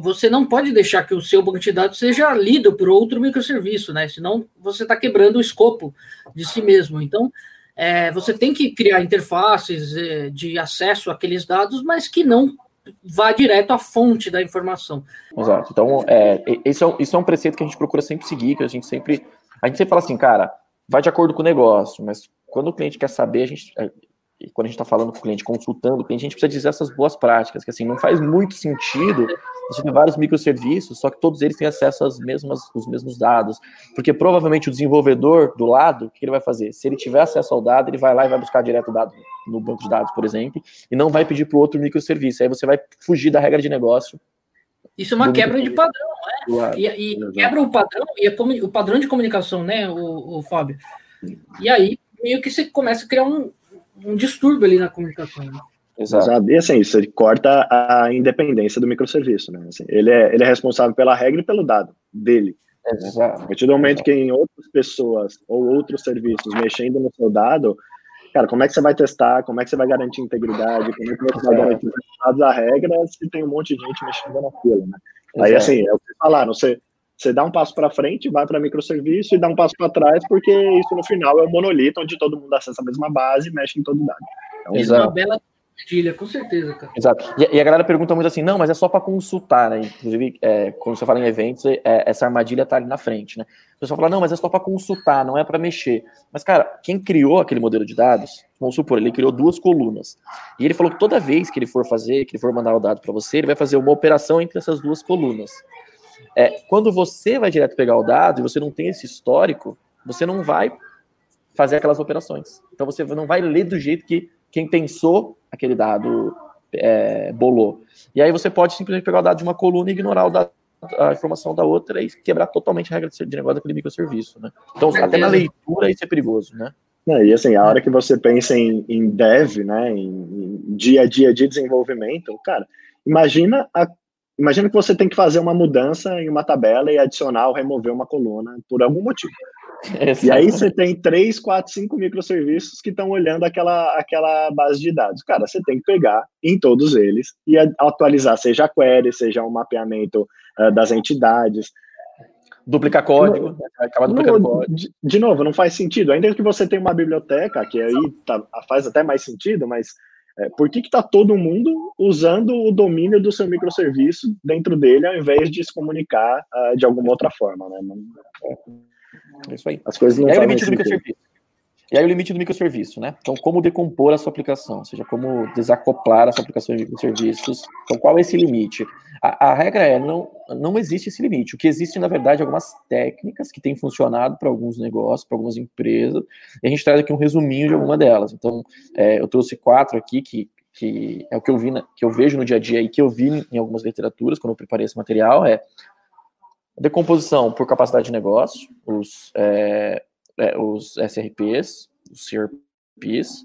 você não pode deixar que o seu banco de dados seja lido por outro microserviço, né? Senão você está quebrando o escopo de si mesmo. Então, é, você tem que criar interfaces é, de acesso àqueles dados, mas que não vá direto à fonte da informação. Exato. Então, é, isso, é, isso é um preceito que a gente procura sempre seguir, que a gente sempre. A gente sempre fala assim, cara, vai de acordo com o negócio, mas quando o cliente quer saber, a gente, e quando a gente está falando com o cliente, consultando o cliente, a gente precisa dizer essas boas práticas, que assim, não faz muito sentido você ter vários microserviços, só que todos eles têm acesso às mesmas, os mesmos dados, porque provavelmente o desenvolvedor do lado, o que ele vai fazer? Se ele tiver acesso ao dado, ele vai lá e vai buscar direto o dado no banco de dados, por exemplo, e não vai pedir para o outro microserviço, aí você vai fugir da regra de negócio. Isso é uma quebra de padrão, né? E, e quebra o padrão, e o padrão de comunicação, né, o, o Fábio? E aí, meio que você começa a criar um, um distúrbio ali na comunicação. Né? Exato. E assim, isso corta a independência do microserviço, né? Assim, ele, é, ele é responsável pela regra e pelo dado dele. Exato. A partir do momento Exato. que em outras pessoas ou outros serviços mexendo no seu dado, cara, como é que você vai testar? Como é que você vai garantir integridade? Como é que você vai garantir os da regra se tem um monte de gente mexendo naquilo, né? Exato. Aí, assim, é o que falaram, você, você dá um passo para frente, vai para microserviço e dá um passo para trás, porque isso no final é um monolito onde todo mundo acessa a mesma base e mexe em todo dado. Então, é uma bela armadilha, com certeza, cara. Exato. E, e, a galera pergunta muito assim, não, mas é só para consultar, né? Inclusive, é, quando você fala em eventos, é, essa armadilha tá ali na frente, né? O pessoal fala, não, mas é só para consultar, não é para mexer. Mas, cara, quem criou aquele modelo de dados, vamos supor, ele criou duas colunas. E ele falou que toda vez que ele for fazer, que ele for mandar o dado para você, ele vai fazer uma operação entre essas duas colunas. É, quando você vai direto pegar o dado e você não tem esse histórico, você não vai fazer aquelas operações. Então você não vai ler do jeito que quem pensou aquele dado é, bolou. E aí você pode simplesmente pegar o dado de uma coluna e ignorar o dado, a informação da outra e quebrar totalmente a regra de negócio daquele microserviço, né? Então, até na leitura isso é perigoso, né? É, e assim, a hora que você pensa em, em dev, né, em, em, dia a dia de desenvolvimento, cara, imagina a Imagina que você tem que fazer uma mudança em uma tabela e adicionar ou remover uma coluna por algum motivo. E aí você tem três, quatro, cinco microserviços que estão olhando aquela, aquela base de dados. Cara, você tem que pegar em todos eles e atualizar, seja a query, seja o um mapeamento uh, das entidades. Duplicar código, acaba duplicando não, código. De, de, novo, não faz sentido. Ainda que você tenha uma biblioteca, que aí tá, faz até mais sentido, mas é, por que está todo mundo usando o domínio do seu microserviço dentro dele ao invés de se comunicar uh, de alguma outra forma? Né? Não, é isso aí. As coisas não aí, o limite do microserviço. E aí o limite do microserviço, né? Então, como decompor a sua aplicação, ou seja, como desacoplar a sua aplicação de microserviços. Então, qual é esse limite? A, a, regra é, não, não existe esse limite. O que existe, na verdade, é algumas técnicas que têm funcionado para alguns negócios, para algumas empresas, e a gente traz aqui um resuminho de alguma delas. Então, é, eu trouxe quatro aqui que, que é o que eu, vi na, que eu vejo no dia a dia e que eu vi em algumas literaturas quando eu preparei esse material, é decomposição por capacidade de negócio, os, é, é, os SRPs, os CRPs,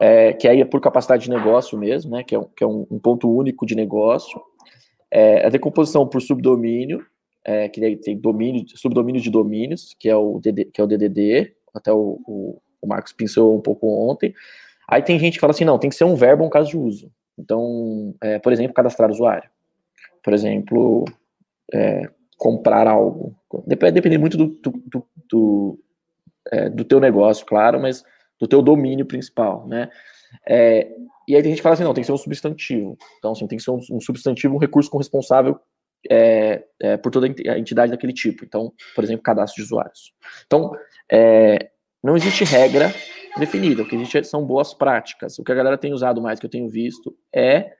é, que aí é por capacidade de negócio mesmo, né, que é um, que é um, um ponto único de negócio. É, a decomposição por subdomínio, é, que tem domínio, subdomínio de domínios, que é o, DD, que é o DDD, até o, o, o Marcos pensou um pouco ontem. Aí tem gente que fala assim, não, tem que ser um verbo um caso de uso. Então, é, por exemplo, cadastrar usuário. Por exemplo, é, comprar algo. Depende, depende muito do, do, do é, do teu negócio, claro, mas do teu domínio principal, né? É, e aí tem gente fala assim, não, tem que ser um substantivo. Então, assim, tem que ser um, um substantivo, um recurso corresponsável é, é, por toda a entidade daquele tipo. Então, por exemplo, cadastro de usuários. Então, é, não existe regra definida. O que existe são boas práticas. O que a galera tem usado mais, que eu tenho visto, é,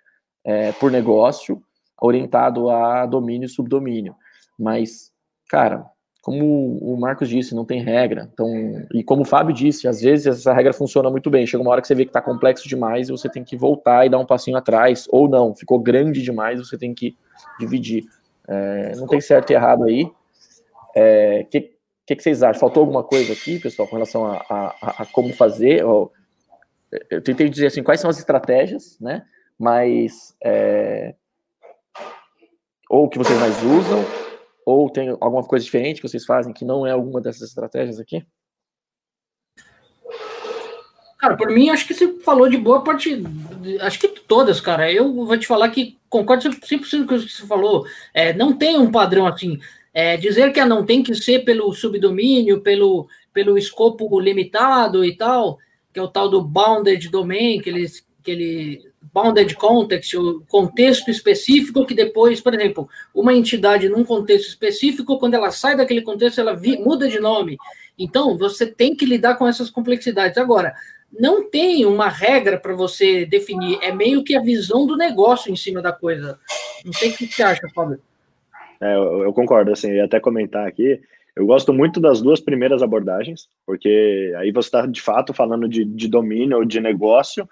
é por negócio, orientado a domínio e subdomínio. Mas, cara, como o Marcos disse, não tem regra. Então, e como o Fábio disse, às vezes essa regra funciona muito bem. Chega uma hora que você vê que está complexo demais e você tem que voltar e dar um passinho atrás, ou não, ficou grande demais, você tem que dividir. É, não tem certo e errado aí. O é, que, que, que, vocês acham? Faltou alguma coisa aqui, pessoal, com relação a, a, a como fazer? Eu tentei dizer assim, quais são as estratégias, né? Mas é, ou que vocês mais usam, ou tem alguma coisa diferente que vocês fazem que não é alguma dessas estratégias aqui? Cara, por mim, acho que você falou de boa parte. Acho que todas, cara. Eu vou te falar que concordo 100% com o que você falou. É, não tem um padrão assim. É, dizer que não tem que ser pelo subdomínio, pelo, pelo escopo limitado e tal, que é o tal do bounded domain, que eles, que ele bounded context, o contexto específico que depois, por exemplo, uma entidade num contexto específico, quando ela sai daquele contexto, ela muda de nome. Então, você tem que lidar com essas complexidades. Agora, não tem uma regra para você definir, é meio que a visão do negócio em cima da coisa. Não sei o que você acha, Fábio. É, eu, eu concordo, assim, eu ia até comentar aqui, eu gosto muito das duas primeiras abordagens, porque aí você está de fato falando de, de domínio ou de negócio,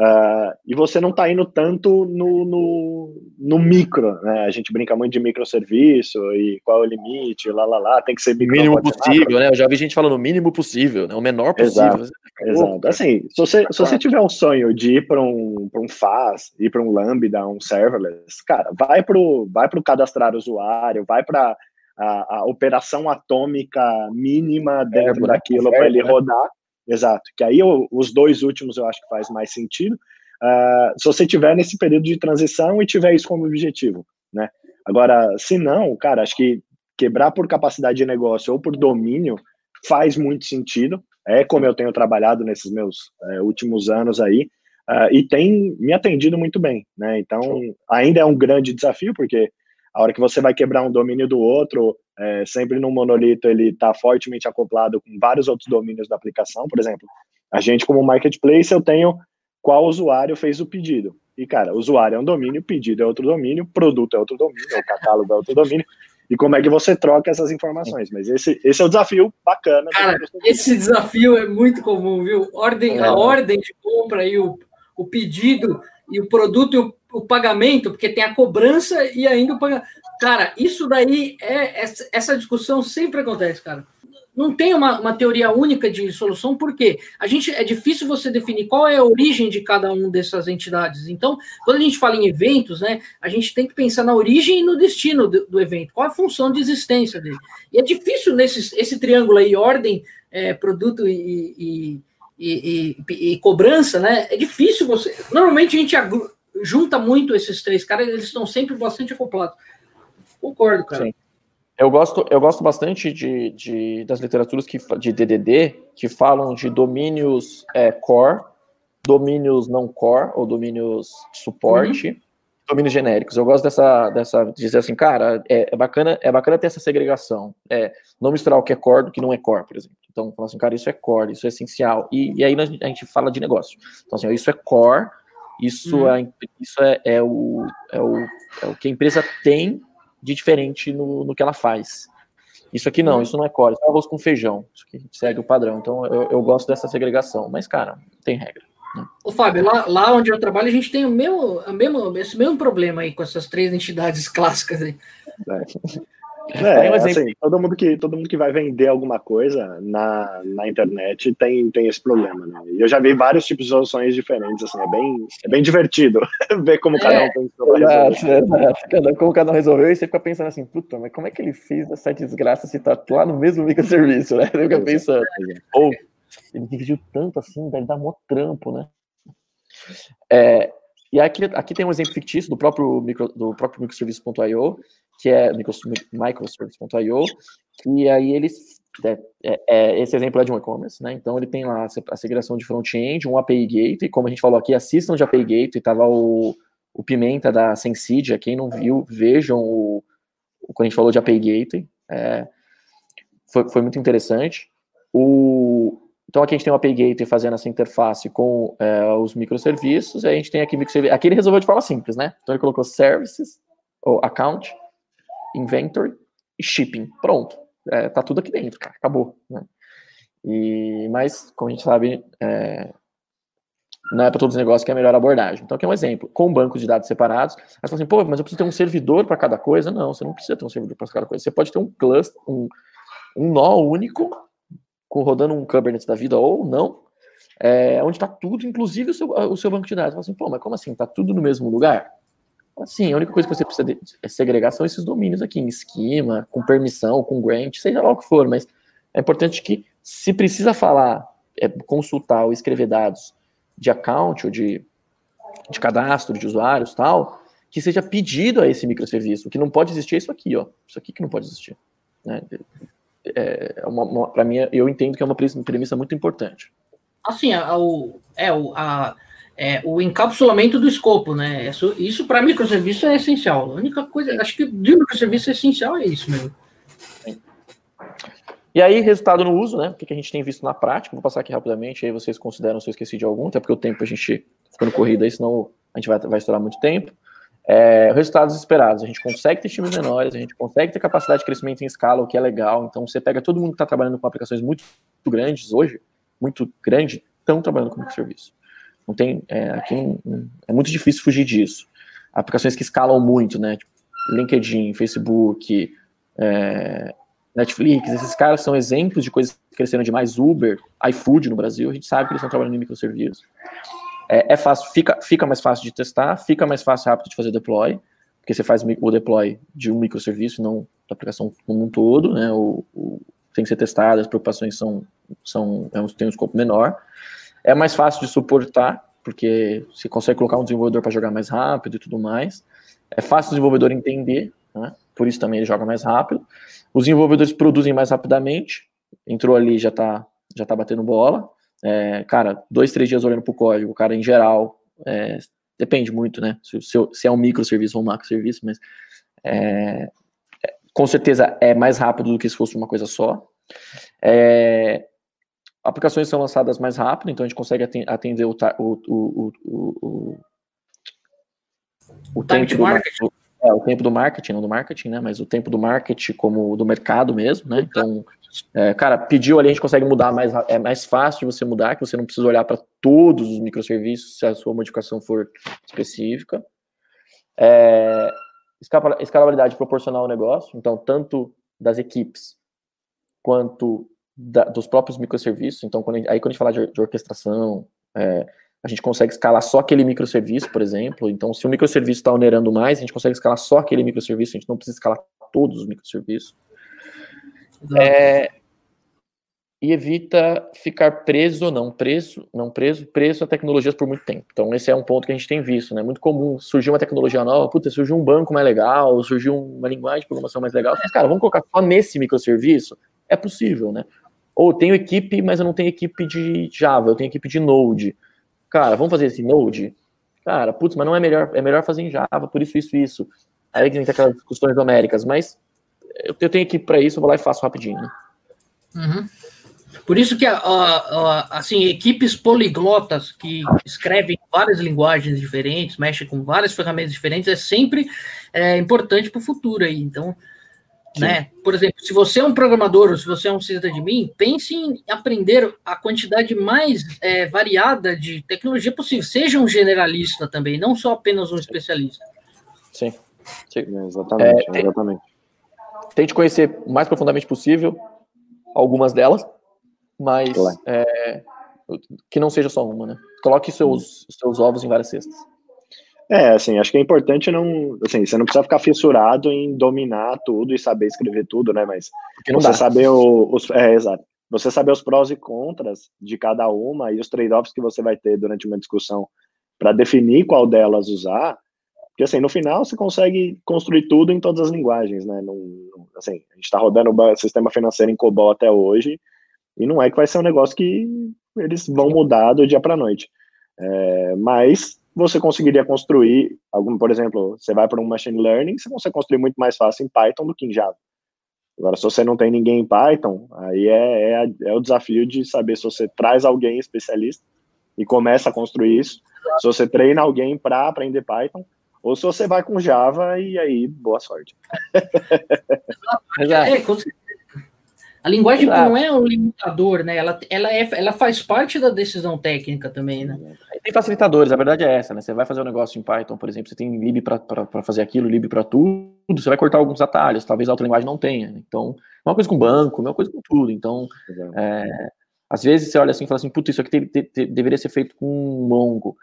Uh, e você não está indo tanto no, no, no, micro, né? A gente brinca muito de microserviço e qual é o limite, lá, lá, lá, tem que ser micro. Mínimo possível, né? Eu já vi gente falando o mínimo possível, né? O menor possível. Exato, exato. Assim, se você, se você tiver um sonho de ir para um, um FAS, ir para um Lambda, um serverless, cara, vai para o vai pro cadastrar usuário, vai para a, a, operação atômica mínima dentro é, daquilo para ele né? rodar Exato, que aí eu, os dois últimos eu acho que faz mais sentido. Uh, se você tiver nesse período de transição e tiver isso como objetivo, né? Agora, se não, cara, acho que quebrar por capacidade de negócio ou por domínio faz muito sentido. É como eu tenho trabalhado nesses meus é, últimos anos aí uh, e tem me atendido muito bem, né? Então, ainda é um grande desafio porque a hora que você vai quebrar um domínio do outro, é, sempre no monolito ele está fortemente acoplado com vários outros domínios da aplicação. Por exemplo, a gente como marketplace eu tenho qual usuário fez o pedido. E cara, usuário é um domínio, pedido é outro domínio, produto é outro domínio, o catálogo é outro domínio. E como é que você troca essas informações? Mas esse, esse é o desafio bacana. Cara, esse desafio é muito comum, viu? Ordem, é. A ordem de compra e o, o pedido e o produto e o, o pagamento, porque tem a cobrança e ainda o pagamento. Cara, isso daí é. Essa discussão sempre acontece, cara. Não tem uma, uma teoria única de solução, porque a gente é difícil você definir qual é a origem de cada uma dessas entidades. Então, quando a gente fala em eventos, né, a gente tem que pensar na origem e no destino do, do evento, qual a função de existência dele. E é difícil nesse esse triângulo aí, ordem, é, produto e, e, e, e, cobrança, né? É difícil você. Normalmente a gente junta muito esses três caras, eles estão sempre bastante acoplados. Concordo, cara. Sim. Eu gosto, eu gosto bastante de, de, das literaturas que, de DDD que falam de domínios é, core, domínios não core, ou domínios de suporte, uhum. domínios genéricos. Eu gosto dessa, dessa dizer assim, cara, é, é, bacana, é bacana ter essa segregação. É, não misturar o que é core do que não é core, por exemplo. Então, falar assim, cara, isso é core, isso é essencial. E, e aí a gente fala de negócio. Então, assim, isso é core, isso, uhum. é, isso é, é, o, é, o, é o que a empresa tem de diferente no, no que ela faz. Isso aqui não, isso não é core, isso é arroz com feijão. Isso aqui segue o padrão. Então eu, eu gosto dessa segregação. Mas, cara, tem regra. Né? Ô, Fábio, lá, lá onde eu trabalho, a gente tem o mesmo, o mesmo, esse mesmo problema aí com essas três entidades clássicas aí. É. É, assim, todo mundo que todo mundo que vai vender alguma coisa na, na internet tem, tem esse problema, né? E eu já vi vários tipos de soluções diferentes, assim, é bem, é bem divertido ver como é, cada um tem cada, como cada um resolveu, e você fica pensando assim, puta, mas como é que ele fez essa desgraça se tá lá no mesmo microserviço, né? Você fica pensando. Ou ele dividiu tanto assim, deve dar mó trampo, né? É, e aqui, aqui tem um exemplo fictício do próprio, micro, do próprio microserviço.io, que é microservice.io, que aí eles é, é, é, esse exemplo é de um e-commerce, né? Então ele tem lá a segregação de front-end, um API Gateway, como a gente falou aqui, assistam de API Gateway, tava o, o Pimenta da Sensidia, quem não viu, vejam o, o quando a gente falou de API Gateway, é, foi, foi muito interessante. O, então aqui a gente tem o API Gateway fazendo essa interface com é, os microserviços, e a gente tem aqui aqui ele resolveu de forma simples, né? Então ele colocou services, ou account, inventory e shipping. Pronto. é, tá tudo aqui dentro, cara, acabou, né? E, mas, como a gente sabe, é, não é para todos os negócios que é a melhor abordagem. Então, aqui é um exemplo. Com bancos de dados separados, aí você fala assim, pô, mas eu preciso ter um servidor para cada coisa. Não, você não precisa ter um servidor para cada coisa. Você pode ter um cluster, um, um nó único, com, rodando um Kubernetes da vida ou não, é, onde está tudo, inclusive o seu, o seu banco de dados. Você fala assim, pô, mas como assim? Está tudo no mesmo lugar? Sim, a única coisa que você precisa é segregar são esses domínios aqui, em esquema, com permissão, com grant, seja lá o que for, mas é importante que, se precisa falar, é, consultar ou escrever dados de account ou de, de cadastro de usuários tal, que seja pedido a esse microserviço. Que não pode existir é isso aqui, ó. Isso aqui que não pode existir. Né? É, é para mim, eu entendo que é uma premissa muito importante. Assim, a, o, é, o, a, é, o encapsulamento do escopo, né? Isso, isso para microserviço é essencial. A única coisa, acho que de microserviço é essencial é isso mesmo. E aí, resultado no uso, né? O que a gente tem visto na prática? Vou passar aqui rapidamente, aí vocês consideram se eu esqueci de algum, até porque o tempo a gente ficando corrido aí, senão a gente vai, vai estourar muito tempo. É, resultados esperados, a gente consegue ter times menores, a gente consegue ter capacidade de crescimento em escala, o que é legal. Então, você pega todo mundo que está trabalhando com aplicações muito, muito grandes hoje, muito grande, estão trabalhando com microserviço. Não tem, é, aqui é muito difícil fugir disso. Aplicações que escalam muito, né? Tipo, LinkedIn, Facebook, é, Netflix, esses caras são exemplos de coisas que cresceram demais, Uber, iFood no Brasil, a gente sabe que eles estão trabalhando em microserviços. É, é fácil, fica, fica mais fácil de testar, fica mais fácil rápido de fazer deploy, porque você faz o deploy de um microserviço, não da aplicação como um todo, né? O, o, tem que ser testado, as preocupações são, são é tem um escopo menor. É mais fácil de suportar, porque você consegue colocar um desenvolvedor para jogar mais rápido e tudo mais. É fácil o desenvolvedor entender, né? por isso também ele joga mais rápido. Os desenvolvedores produzem mais rapidamente, entrou ali já está já tá batendo bola. É, cara, dois, três dias olhando para o código, cara em geral, é, depende muito, né? Se, se, se, é um microserviço ou um macroserviço, mas é, é, com certeza é mais rápido do que se fosse uma coisa só. É, aplicações são lançadas mais rápido, então a gente consegue atender o, o, o, o, o, tempo do, é, o tempo do marketing, não do marketing, né? Mas o tempo do marketing como do mercado mesmo, né? Então, é, cara, pediu ali, a gente consegue mudar mais, é mais fácil de você mudar, que você não precisa olhar para todos os microserviços se a sua modificação for específica. É, escalabilidade proporcional ao negócio, então, tanto das equipes quanto da, dos próprios microserviços. Então, quando, aí quando a gente fala de, de orquestração, é, a gente consegue escalar só aquele microserviço, por exemplo. Então, se o microserviço está onerando mais, a gente consegue escalar só aquele microserviço, a gente não precisa escalar todos os microserviços. É, e evita ficar preso ou não preso, não preso, preso a tecnologias por muito tempo. Então, esse é um ponto que a gente tem visto, né? Muito comum surgir uma tecnologia nova, puta, surgiu um banco mais legal, surgiu uma linguagem de programação mais legal. Mas, cara, vamos colocar só nesse microserviço? É possível, né? Ou tenho equipe, mas eu não tenho equipe de Java, eu tenho equipe de Node cara, vamos fazer esse Node? Cara, putz, mas não é melhor, é melhor fazer em Java, por isso, isso, isso. Aí tem aquelas discussões homéricas, mas eu, eu tenho equipe para isso, eu vou lá e faço rapidinho, né? Uhum. Por isso que, assim, equipes poliglotas que escrevem várias linguagens diferentes, mexem com várias ferramentas diferentes, é sempre é, importante para o futuro aí. Então, né? Por exemplo, se você é um programador ou se você é um sysadmin, pense em aprender a quantidade mais é, variada de tecnologia possível. Seja um generalista também, não só apenas um especialista. Sim, Sim. exatamente, é, exatamente. Tente conhecer o mais profundamente possível algumas delas, mas claro. é, que não seja só uma, né? Coloque seus, seus ovos em várias cestas. É, assim, acho que é importante não. Assim, você não precisa ficar fissurado em dominar tudo e saber escrever tudo, né? Mas você dá. saber o, os. É, exato. Você saber os prós e contras de cada uma e os trade-offs que você vai ter durante uma discussão para definir qual delas usar. Porque, assim, no final você consegue construir tudo em todas as linguagens, né? Não, assim, a gente está rodando o sistema financeiro em COBOL até hoje e não é que vai ser um negócio que eles vão mudar do dia para noite. É, mas você conseguiria construir algum, por exemplo, você vai para um machine learning, você consegue construir muito mais fácil em Python do que em Java. Agora, se você não tem ninguém em Python, aí é, é, é o desafio de saber se você traz alguém especialista e começa a construir isso, se você treina alguém para aprender Python, ou se você vai com Java e aí, boa sorte. é, com certeza. A linguagem Exato. não é um limitador, né? Ela, ela, é, ela faz parte da decisão técnica também, né? Tem facilitadores, a verdade é essa, né? Você vai fazer um negócio em Python, por exemplo, você tem lib para fazer aquilo, lib para tudo, você vai cortar alguns atalhos, talvez a outra linguagem não tenha. Então, uma coisa com banco, uma coisa com tudo. Então, é, às vezes você olha assim e fala assim, puta, isso aqui te, te, te, deveria ser feito com Mongo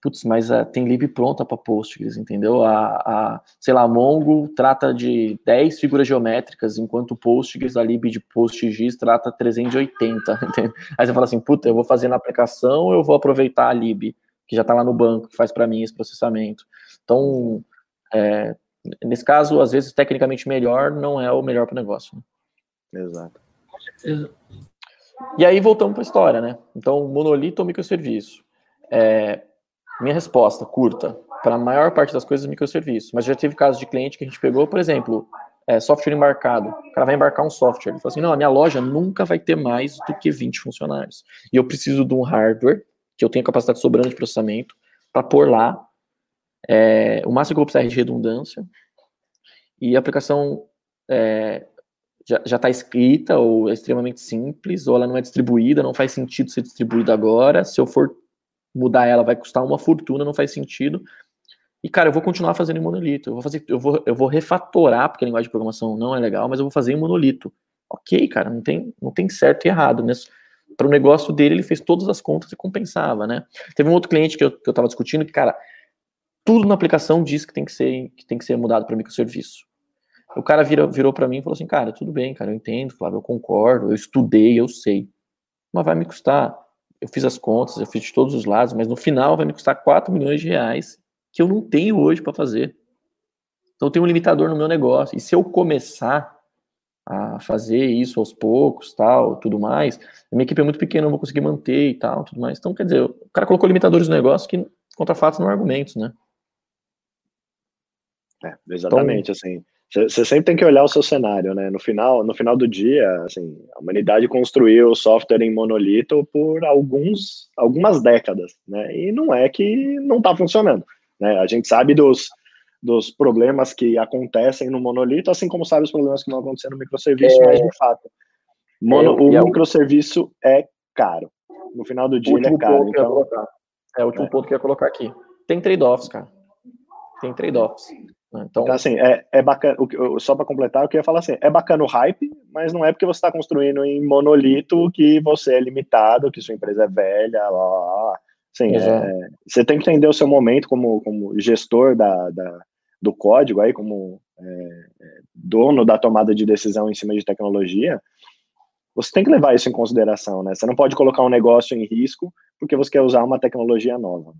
putz, mas uh, tem lib pronta para Postgres, entendeu? A, a, sei lá, Mongo trata de 10 figuras geométricas, enquanto Postgres, a lib de PostGIS trata 380, entendeu? Aí você fala assim, puta, eu vou fazer na aplicação ou eu vou aproveitar a lib, que já está lá no banco, que faz para mim esse processamento. Então, é, nesse caso, às vezes, tecnicamente melhor não é o melhor para o negócio. Né? Exato. E aí voltamos para a história, né? Então, monolito ou microserviço. É, minha resposta, curta, para a maior parte das coisas, microserviço. Mas já teve casos de cliente que a gente pegou, por exemplo, é, software embarcado. O cara vai embarcar um software. Ele falou assim: não, a minha loja nunca vai ter mais do que 20 funcionários. E eu preciso de um hardware, que eu tenho capacidade sobrando de processamento, para pôr lá é, o máximo que eu vou precisar de redundância. E a aplicação é, já está escrita, ou é extremamente simples, ou ela não é distribuída, não faz sentido ser distribuída agora. Se eu for mudar ela vai custar uma fortuna, não faz sentido. E, cara, eu vou continuar fazendo em monolito. Eu vou fazer, eu vou, eu vou refatorar, porque a linguagem de programação não é legal, mas eu vou fazer em monolito. Ok, cara, não tem, não tem certo e errado. Né? Para o negócio dele, ele fez todas as contas e compensava, né? Teve um outro cliente que eu, que eu tava discutindo que, cara, tudo na aplicação diz que tem que ser, que tem que ser mudado para microserviço. O cara vira, virou para mim e falou assim, cara, tudo bem, cara, eu entendo, Flávio, eu concordo, eu estudei, eu sei. Mas vai me custar eu fiz as contas, eu fiz de todos os lados, mas no final vai me custar 4 milhões de reais que eu não tenho hoje para fazer. Então eu tenho um limitador no meu negócio. E se eu começar a fazer isso aos poucos, tal, tudo mais, minha equipe é muito pequena, eu não vou conseguir manter e tal, tudo mais. Então, quer dizer, o cara colocou limitadores no negócio que contra fatos não argumentos, né? É, exatamente, então, assim. Você sempre tem que olhar o seu cenário, né? No final, no final do dia, assim, a humanidade construiu o software em monolito por alguns, algumas décadas, né? E não é que não está funcionando, né? A gente sabe dos, dos problemas que acontecem no monolito, assim como sabe os problemas que vão acontecer no microserviço, é... mas de fato, mono, é, o é microserviço é caro. No final do dia, ele é caro. Então, é o último é. ponto que eu ia colocar aqui. Tem trade-offs, cara. Tem trade-offs. Né? Então, então assim, é, é bacana, só para completar, eu queria falar assim, é bacana o hype, mas não é porque você está construindo em monolito que você é limitado, que sua empresa é velha, lá, lá. Assim, é, você tem que entender o seu momento como, como gestor da, da do código, aí, como é, é, dono da tomada de decisão em cima de tecnologia, você tem que levar isso em consideração, né? Você não pode colocar um negócio em risco porque você quer usar uma tecnologia nova.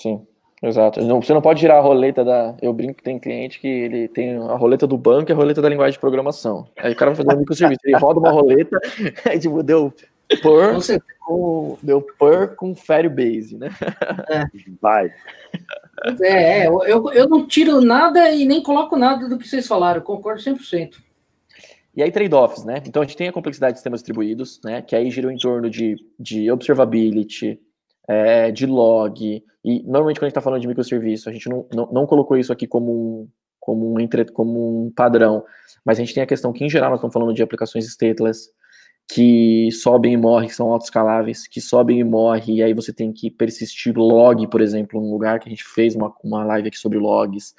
Sim. Exato. Não, você não pode tirar a roleta da. Eu brinco que tem cliente que ele tem a roleta do banco e a roleta da linguagem de programação. Aí o cara vai fazer um microserviço. Ele roda uma roleta, aí tipo, deu per com, deu per com Firebase, né? É. Vai. É, é eu, eu não tiro nada e nem coloco nada do que vocês falaram, concordo 100%. E aí, trade-offs, né? Então, a gente tem a complexidade de sistemas distribuídos, né? Que aí gira em torno de, de observability, é, de log, e normalmente quando a gente está falando de microserviço, a gente não, não, não, colocou isso aqui como um, como, um entre, como um padrão, mas a gente tem a questão que, em geral, nós estamos falando de aplicações stateless, que sobem e morrem, que são autoescaláveis, que sobem e morrem, e aí você tem que persistir log, por exemplo, num lugar que a gente fez uma, uma live aqui sobre logs.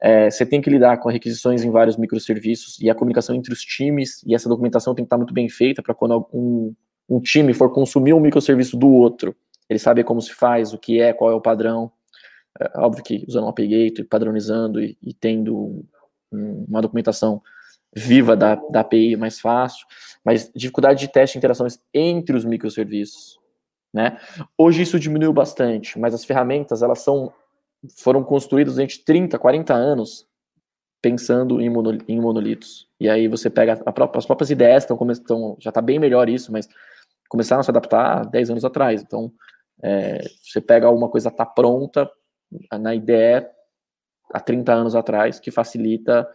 É, você tem que lidar com requisições em vários microserviços, e a comunicação entre os times, e essa documentação tem que estar muito bem feita para quando um, um time for consumir um microserviço do outro, ele sabe como se faz, o que é, qual é o padrão. É, óbvio que usando o API padronizando e, e tendo um, uma documentação viva da, da API mais fácil, mas dificuldade de teste de interações entre os microserviços, né? Hoje isso diminuiu bastante, mas as ferramentas, elas são, foram construídas durante 30, 40 anos pensando em, monol, em monolitos. E aí você pega própria, as próprias ideias, estão já está bem melhor isso, mas começaram a se adaptar 10 anos atrás. Então, é, você pega alguma coisa tá pronta na ideia há 30 anos atrás que facilita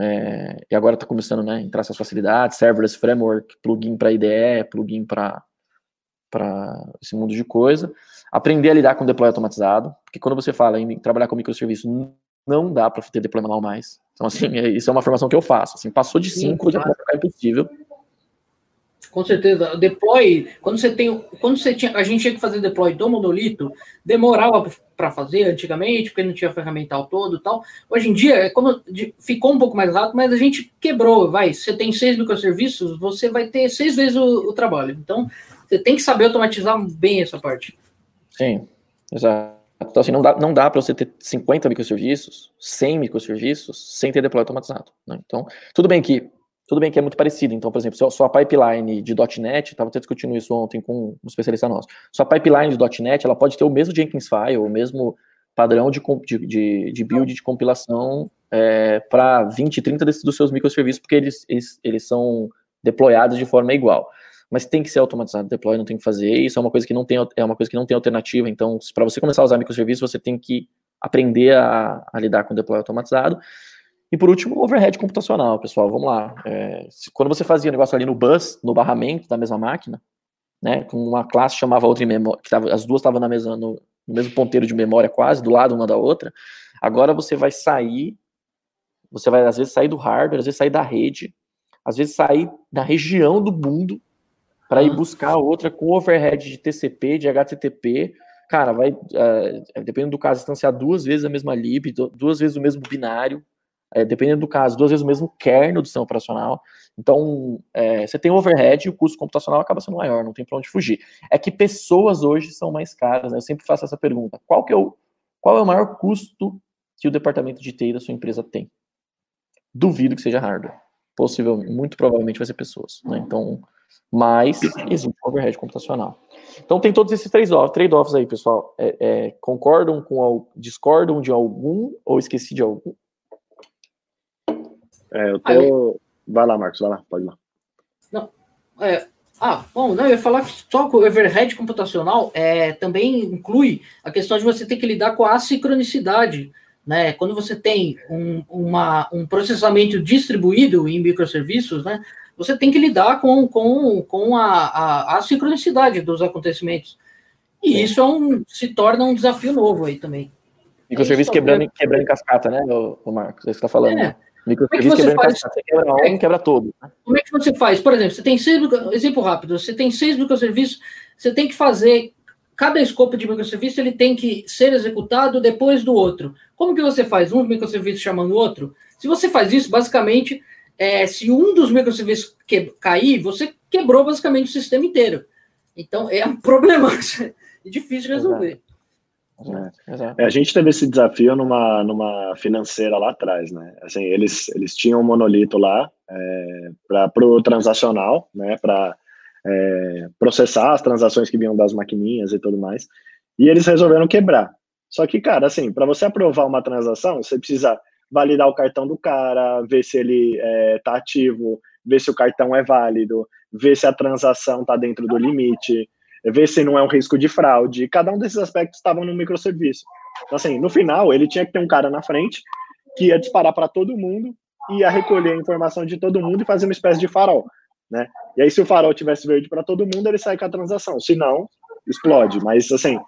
é, e agora está começando né, a entrar essas facilidades, serverless framework, plugin para IDE, plugin para esse mundo de coisa. Aprender a lidar com deploy automatizado, porque quando você fala em trabalhar com microserviço, não dá para ter deploy manual mais. Então, assim, é, isso é uma formação que eu faço. Assim, passou de 5, já é impossível. Com certeza. Deploy, quando você tem. Quando você tinha. A gente tinha que fazer deploy do monolito, demorava para fazer antigamente, porque não tinha ferramental todo e tal. Hoje em dia, é como ficou um pouco mais rápido, mas a gente quebrou. Vai, você tem seis microserviços, você vai ter seis vezes o, o trabalho. Então, você tem que saber automatizar bem essa parte. Sim, exato. Então, assim, não dá, não dá para você ter 50 microserviços, 100 microserviços, sem ter deploy automatizado. Né? Então, tudo bem que tudo bem que é muito parecido. Então, por exemplo, sua pipeline de .NET, estava até discutindo isso ontem com um especialista nosso. Sua pipeline de .NET, ela pode ter o mesmo Jenkins file, o mesmo padrão de, de, de build de compilação é, para 20, 30 desses, dos seus microserviços, porque eles, eles, eles são deployados de forma igual. Mas tem que ser automatizado, deploy não tem que fazer, isso é uma coisa que não tem, é uma coisa que não tem alternativa, então, para você começar a usar microserviços, você tem que aprender a, a lidar com deploy automatizado, e por último, overhead computacional, pessoal. Vamos lá. É, quando você fazia o negócio ali no bus, no barramento da mesma máquina, né, com uma classe chamava outra em memória, que tava, as duas estavam na mesma, no, no, mesmo ponteiro de memória quase, do lado uma da outra. Agora você vai sair, você vai às vezes sair do hardware, às vezes sair da rede, às vezes sair da região do mundo para ir buscar outra com overhead de TCP, de HTTP. Cara, vai, uh, dependendo do caso, instanciar duas vezes a mesma lib, duas vezes o mesmo binário, é, dependendo do caso, duas vezes o mesmo kernel do sistema operacional. Então, é, você tem overhead e o custo computacional acaba sendo maior, não tem para onde fugir. É que pessoas hoje são mais caras, né? Eu sempre faço essa pergunta. Qual, que é o, qual é o maior custo que o departamento de TI da sua empresa tem? Duvido que seja hardware. Possivelmente, muito provavelmente vai ser pessoas. Né? Então, mas existe overhead computacional. Então tem todos esses trade-offs aí, pessoal. É, é, concordam com, discordam de algum ou esqueci de algum? É, eu tô. eu... Vai lá, Marcos, vai lá, pode ir lá. Não, é, ah, bom, não, eu ia falar que só que o overhead computacional é, também inclui a questão de você ter que lidar com a assincronicidade. Né? Quando você tem um, uma, um processamento distribuído em microserviços, né, você tem que lidar com, com, com a, a, a sincronicidade dos acontecimentos. E isso é um, se torna um desafio novo aí também. Microserviço é quebrando, quebrando em cascata, né, o, Marcos? É isso que você está falando. É. Né? Microserviço que você faz? Você quebra um, quebra todo. Né? Como é que você faz? Por exemplo, você tem seis, exemplo rápido, você tem seis microserviços, você tem que fazer, cada escopo de microserviço ele tem que ser executado depois do outro. Como que você faz? Um microserviço chamando o outro? Se você faz isso, basicamente, é, se um dos microserviços que, cair, você quebrou basicamente o sistema inteiro. Então, é um problema. é difícil de resolver. Exato. É, a gente teve esse desafio numa, numa financeira lá atrás, né? Assim, eles, eles tinham um monolito lá é, para o transacional, né? Para é, processar as transações que vinham das maquininhas e tudo mais. E eles resolveram quebrar. Só que, cara, assim, para você aprovar uma transação, você precisa validar o cartão do cara, ver se ele está é, ativo, ver se o cartão é válido, ver se a transação está dentro do limite ver se não é um risco de fraude. Cada um desses aspectos estavam no microserviço. Então, assim, no final, ele tinha que ter um cara na frente que ia disparar para todo mundo, ia recolher a informação de todo mundo e fazer uma espécie de farol, né? E aí, se o farol tivesse verde para todo mundo, ele sai com a transação. Se não, explode. Mas, assim,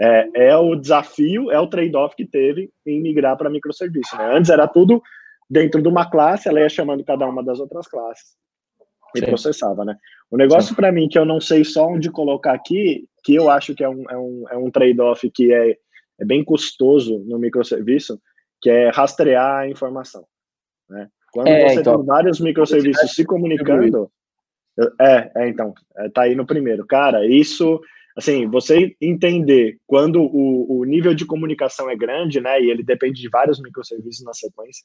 é, é o desafio, é o trade-off que teve em migrar para microserviço, né? Antes era tudo dentro de uma classe, ela ia chamando cada uma das outras classes e Sim. processava, né? O negócio para mim que eu não sei só onde colocar aqui, que eu acho que é um, é um, é um trade-off que é, é bem custoso no microserviço, que é rastrear a informação. Né? Quando é, você então, tem vários microserviços se comunicando, é, é então, é, tá aí no primeiro. Cara, isso assim, você entender quando o, o nível de comunicação é grande, né, e ele depende de vários microserviços na sequência,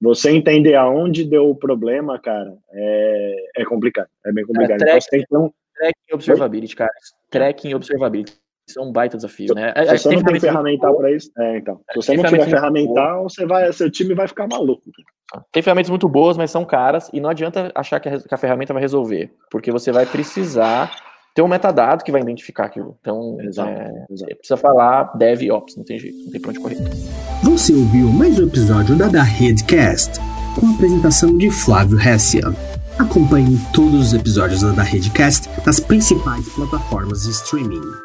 você entender aonde deu o problema, cara, é, é complicado, é bem complicado. É, track, então, tracking observability, cara, tracking observability. Isso é um baita desafio, né? Se você não tem ferramental para isso, é, então. Se você não tiver ferramental, você vai, seu time vai ficar maluco. Tem ferramentas muito boas, mas são caras, e não adianta achar que a, que a ferramenta vai resolver, porque você vai precisar ter um metadado que vai identificar aquilo. Então, exato, é, exato. precisa falar dev ops, não tem jeito, não tem pra onde correr. Você ouviu mais um episódio da Da Redcast, com a apresentação de Flávio Hessia. Acompanhe todos os episódios da Da Redcast nas principais plataformas de streaming.